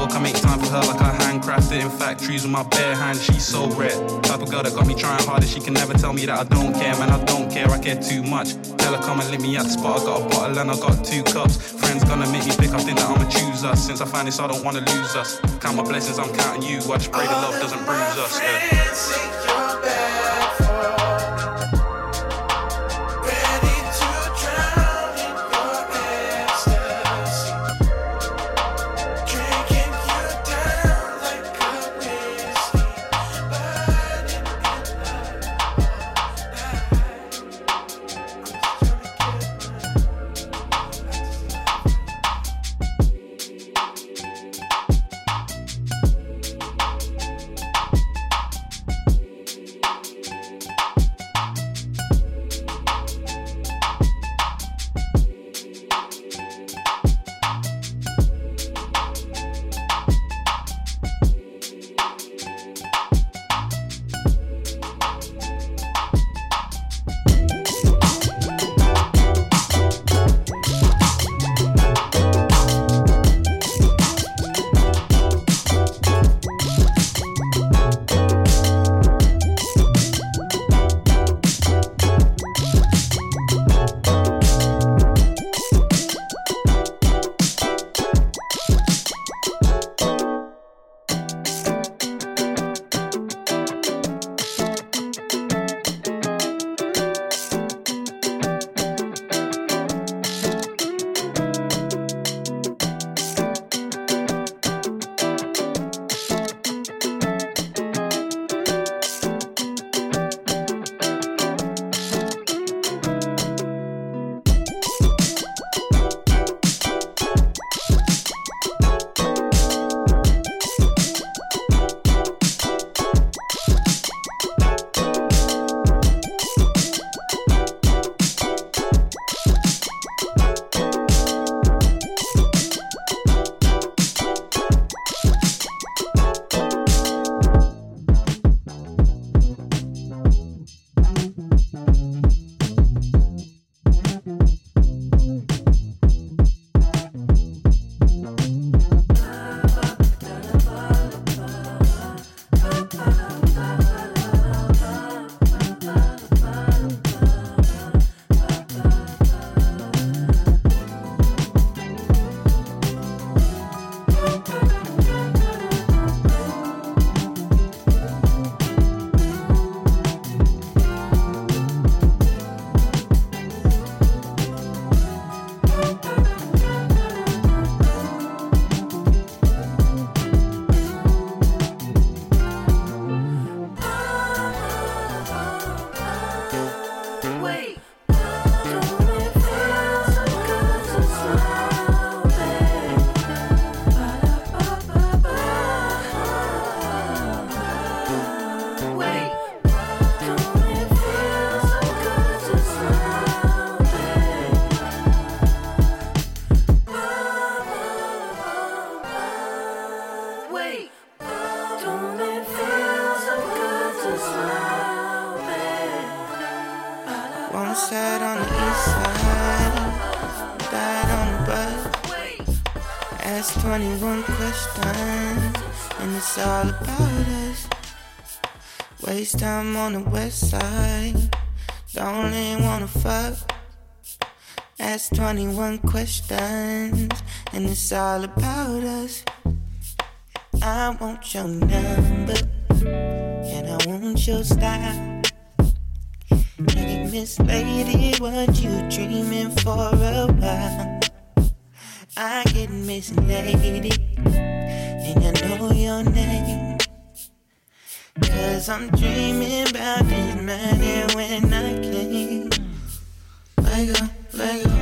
Talk, I make time for her like I handcrafted in factories with my bare hands. She's so rare. Type of girl that got me trying harder. She can never tell me that I don't care, man. I don't care, I care too much. Tell her come and let me at the spot. I got a bottle and I got two cups. Friends gonna make me pick. I think that I'ma choose us. Since I find this, I don't wanna lose us. Count my blessings, I'm counting you. I just pray the love doesn't bruise us. Yeah. Time on the west side, don't even wanna fuck. Ask 21 questions, and it's all about us. I want your number, and I want your style. Hey, Miss Lady, what you dreaming for a while? I get Miss Lady, and I know your name. Cause I'm dreaming about this night when I came. Let go,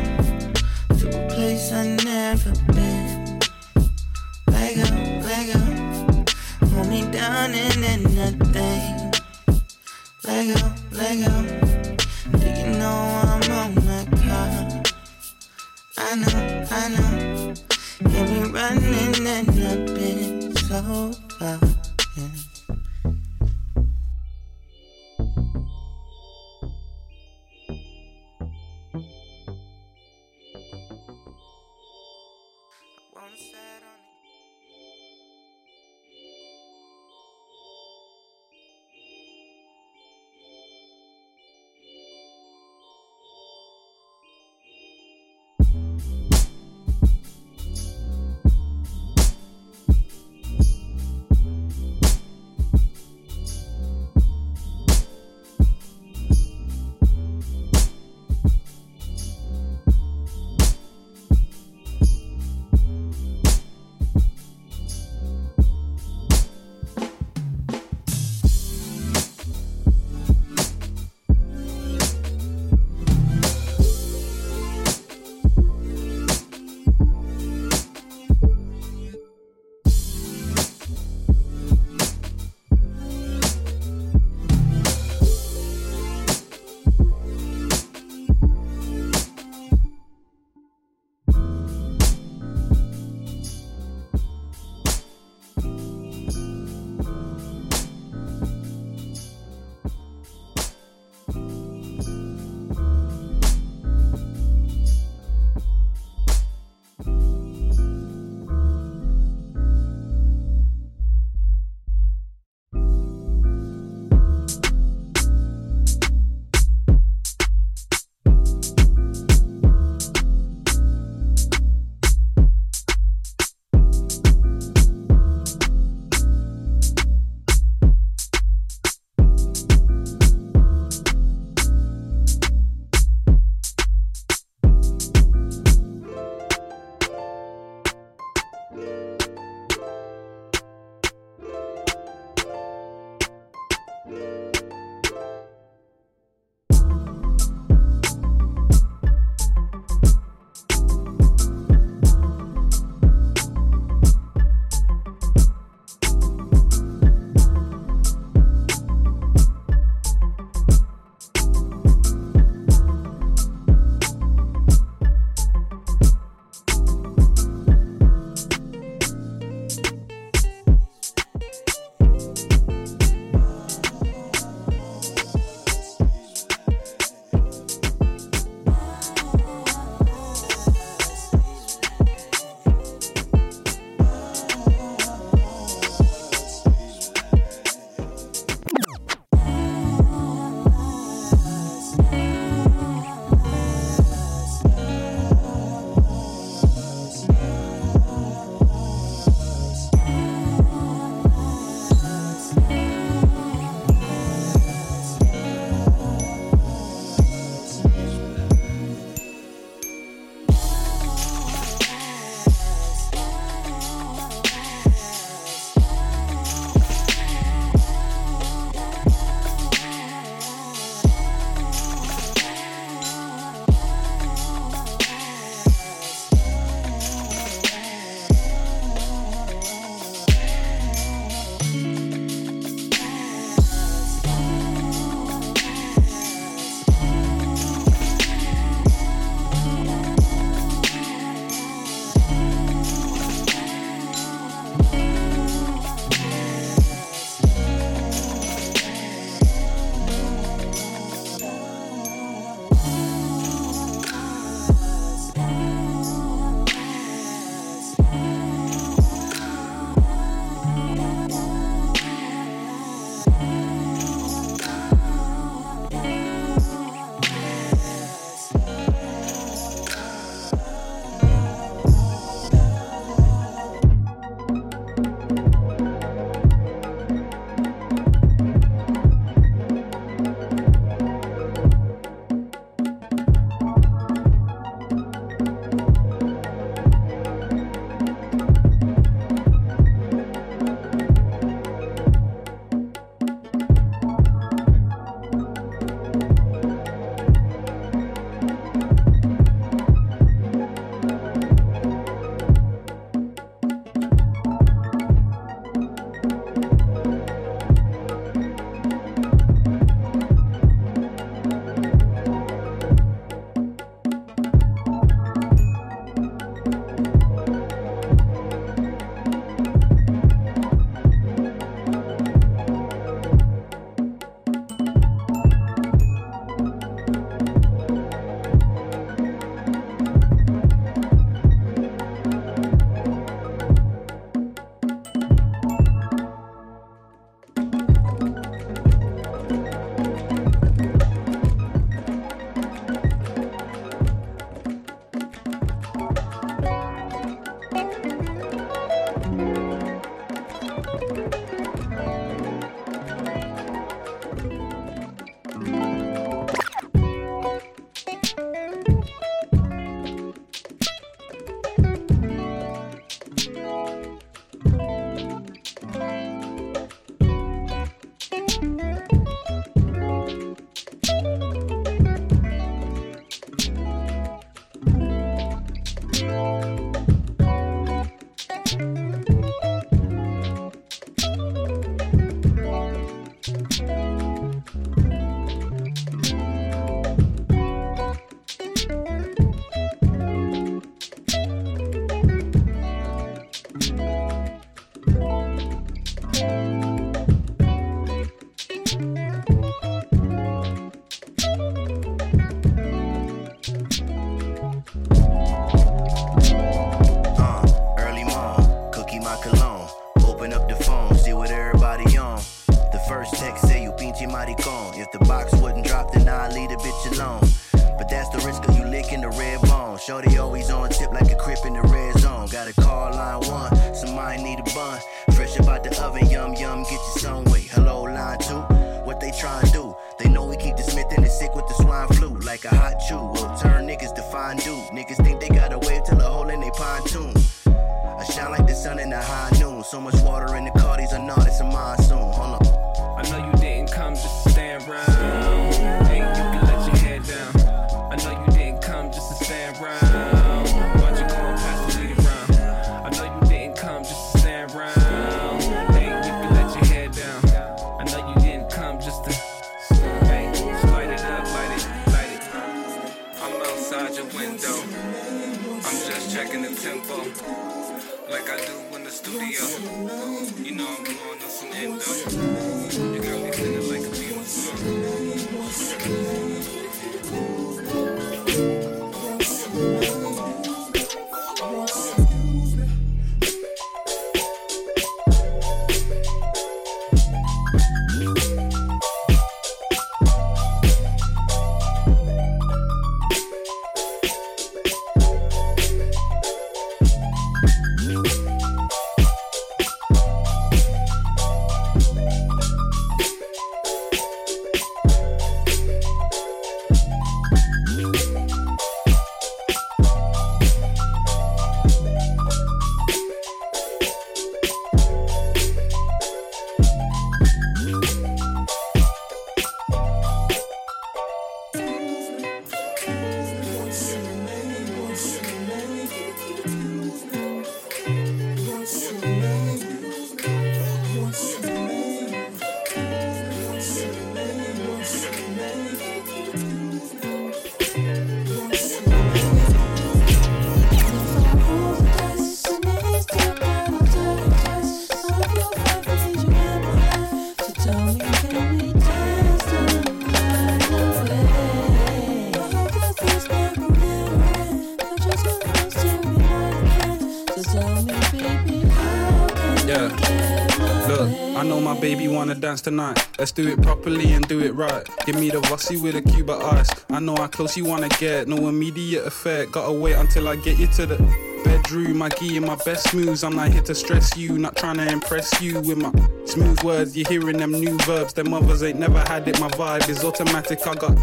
dance tonight. Let's do it properly and do it right. Give me the Vossi with a Cuba ice. I know how close you wanna get, no immediate effect. Gotta wait until I get you to the bedroom. I give you my best moves. I'm not here to stress you, not trying to impress you with my smooth words. You're hearing them new verbs. Them others ain't never had it. My vibe is automatic. I got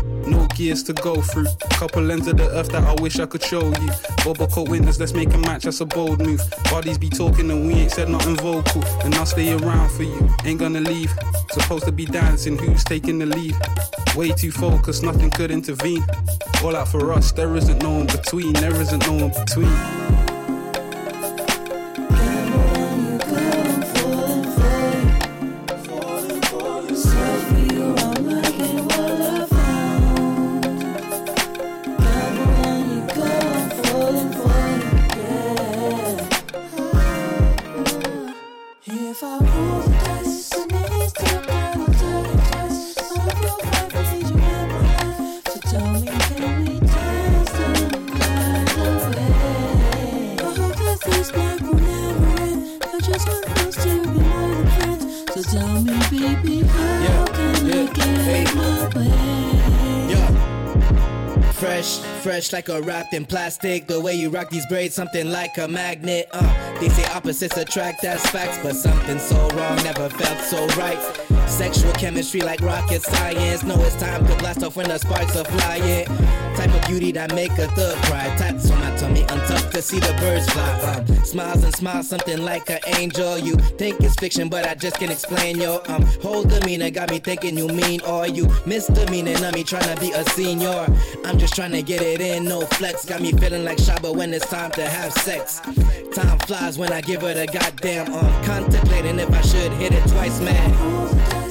gears to go through. Couple ends of the earth that I wish I could show you. Bobo coat winters, let's make a match. That's a bold move. Bodies be talking and we ain't said nothing vocal. And I'll stay around for you. Ain't gonna leave. Supposed to be dancing. Who's taking the lead? Way too focused, nothing could intervene. All out for us, there isn't no one between. There isn't no one between. Like a wrapped in plastic. The way you rock these braids, something like a magnet. Uh, they say opposites attract, that's facts. But something so wrong never felt so right. Sexual chemistry like rocket science. Know it's time to blast off when the sparks are flying. Type of beauty that make a thug cry. Tats on my tummy, untucked to see the birds fly. Um, smiles and smiles, something like an angel. You think it's fiction, but I just can't explain your um whole demeanor. Got me thinking you mean or you misdemeanor. Of me trying to be a senior. I'm just trying to get it in, no flex. Got me feeling like Shaba when it's time to have sex. Time flies when I give her the goddamn um contemplating if I should hit it twice, man.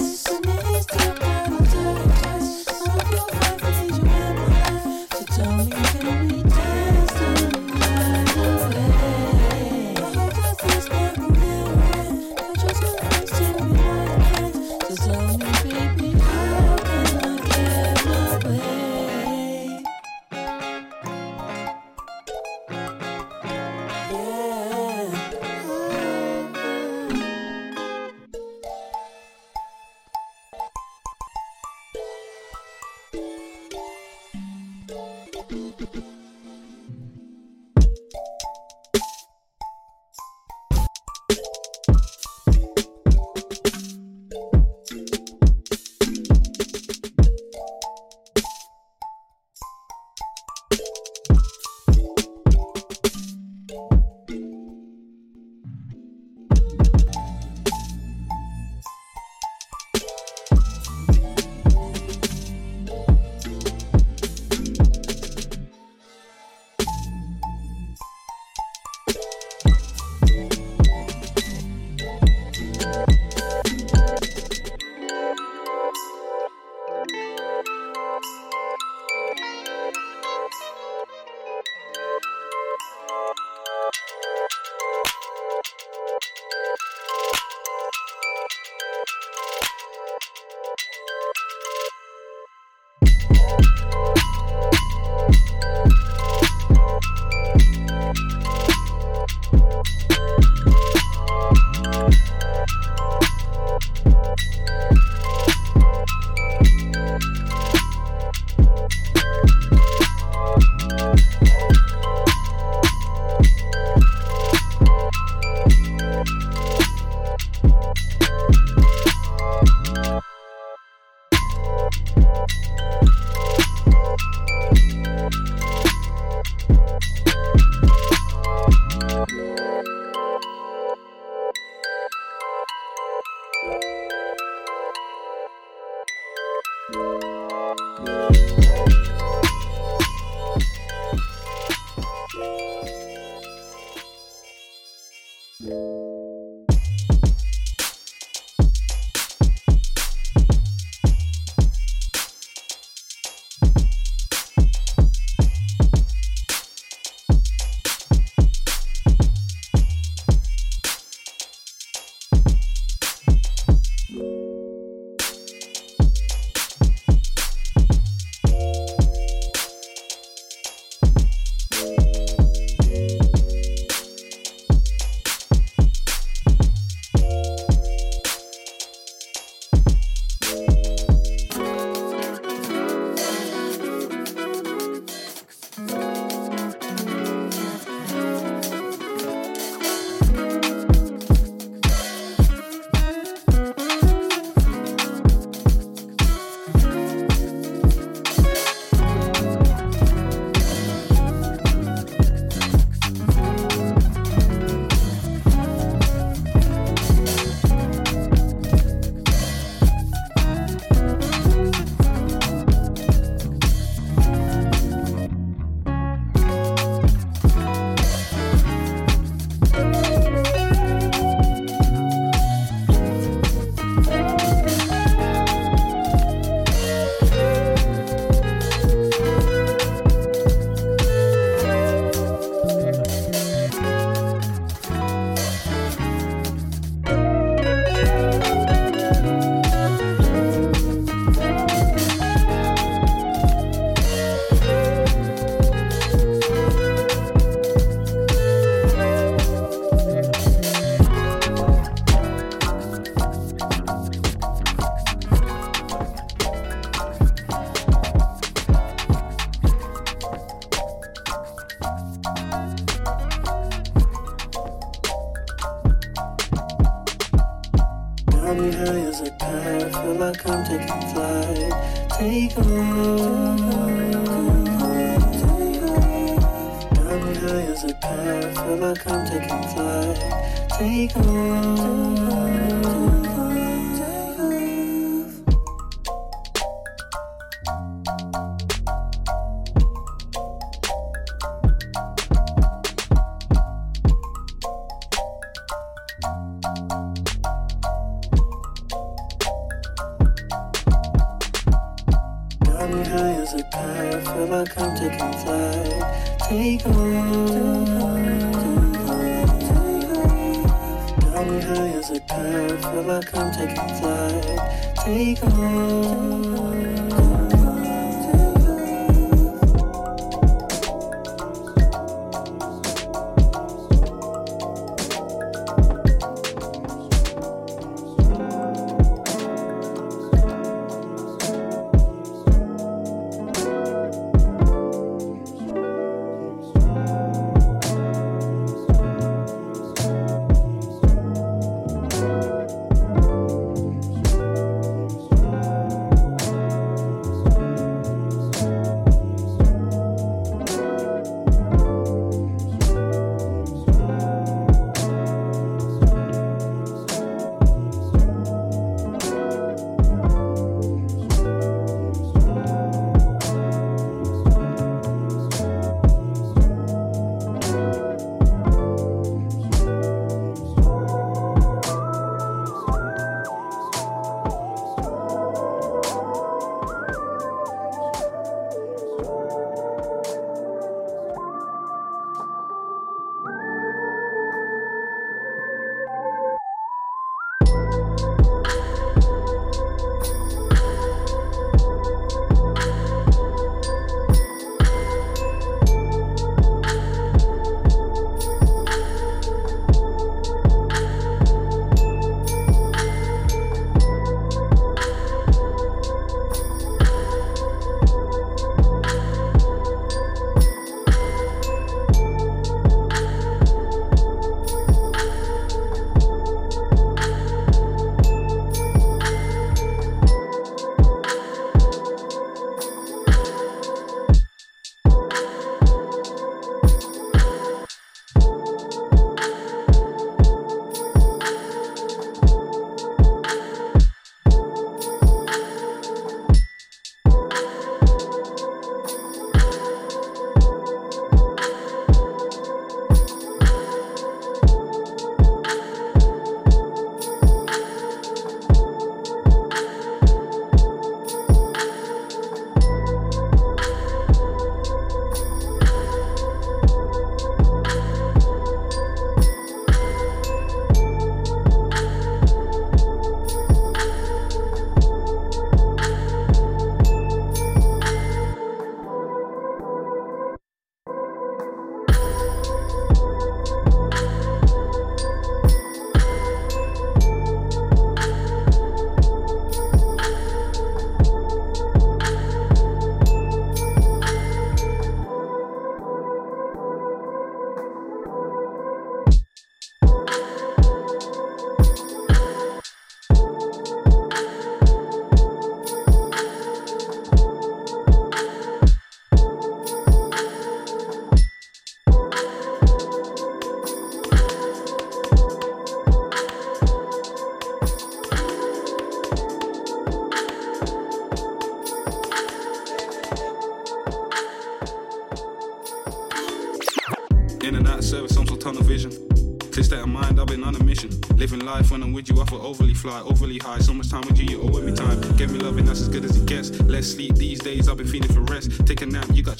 Got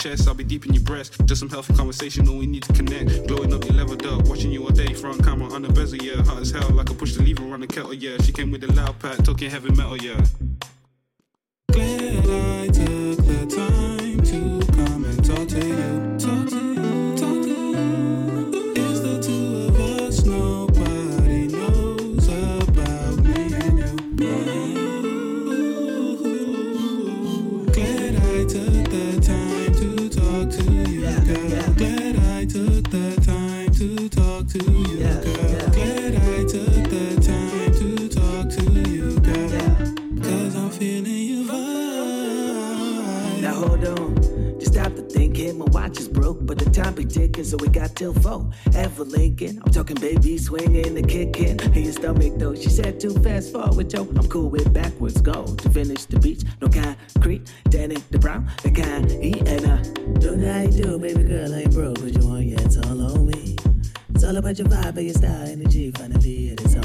chest, I'll be deep in your breast. Just some healthy conversation, all we need to connect. Blowing up, you leveled up. Watching you all day, front camera on the bezel, yeah. Hot as hell, like I push the lever on the kettle, yeah. She came with the loud pack, talking heavy metal, yeah. Ticking, so we got till four. Ever Lincoln, I'm talking baby swinging and kicking. In your stomach though, she said too fast forward, Joe. I'm cool with backwards go to finish the beach. No concrete, Danny the brown, the kind E and I. Don't know how you do, baby girl, I ain't broke, but you want, yeah, it's all on me. It's all about your vibe and your style, energy, finally, it is all.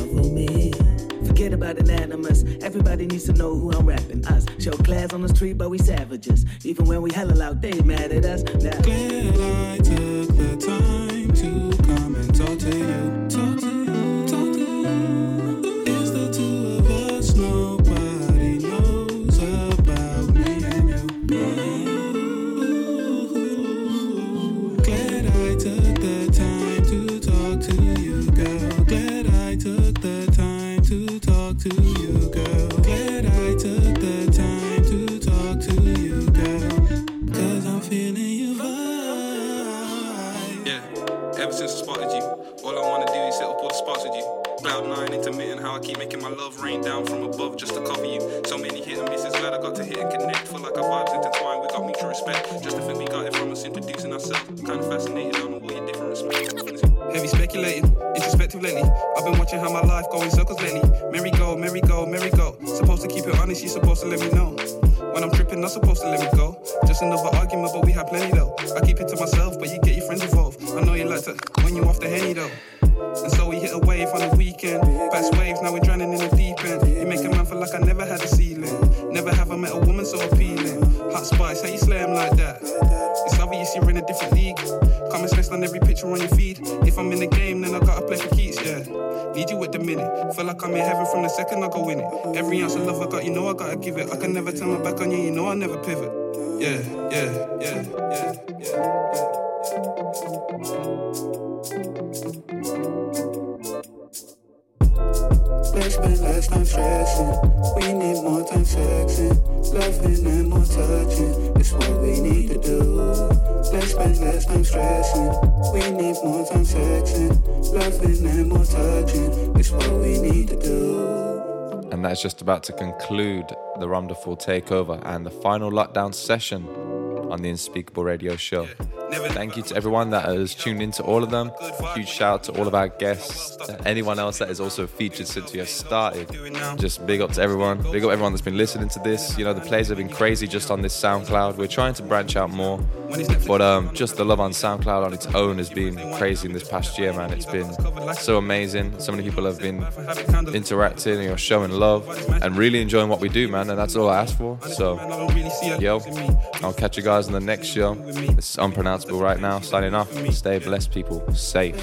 Forget about anonymous. Everybody needs to know who I'm rapping. Us show class on the street, but we savages. Even when we hella loud, they mad at us. Now. Glad I took the time to come and talk to you. Down from I go in it. Every ounce of love I got, you know I gotta give it. I can never turn my back on you, you know I never pivot. Yeah, yeah, that's just about to conclude the ROMderful Takeover and the final lockdown session on the Unspeakable Radio Show. Thank you to everyone that has tuned into all of them. Huge shout out to all of our guests, to anyone else that is also featured since we have started. Just big up to everyone. Big up everyone that's been listening to this. You know, the plays have been crazy just on this SoundCloud. We're trying to branch out more. But um, just the love on SoundCloud on its own has been crazy in this past year, man. It's been so amazing. So many people have been interacting, you know, showing love and really enjoying what we do, man. And that's all I ask for. So, yo, I'll catch you guys in the next show. This is unpronounceable right now. Signing off. Stay blessed, people. Safe.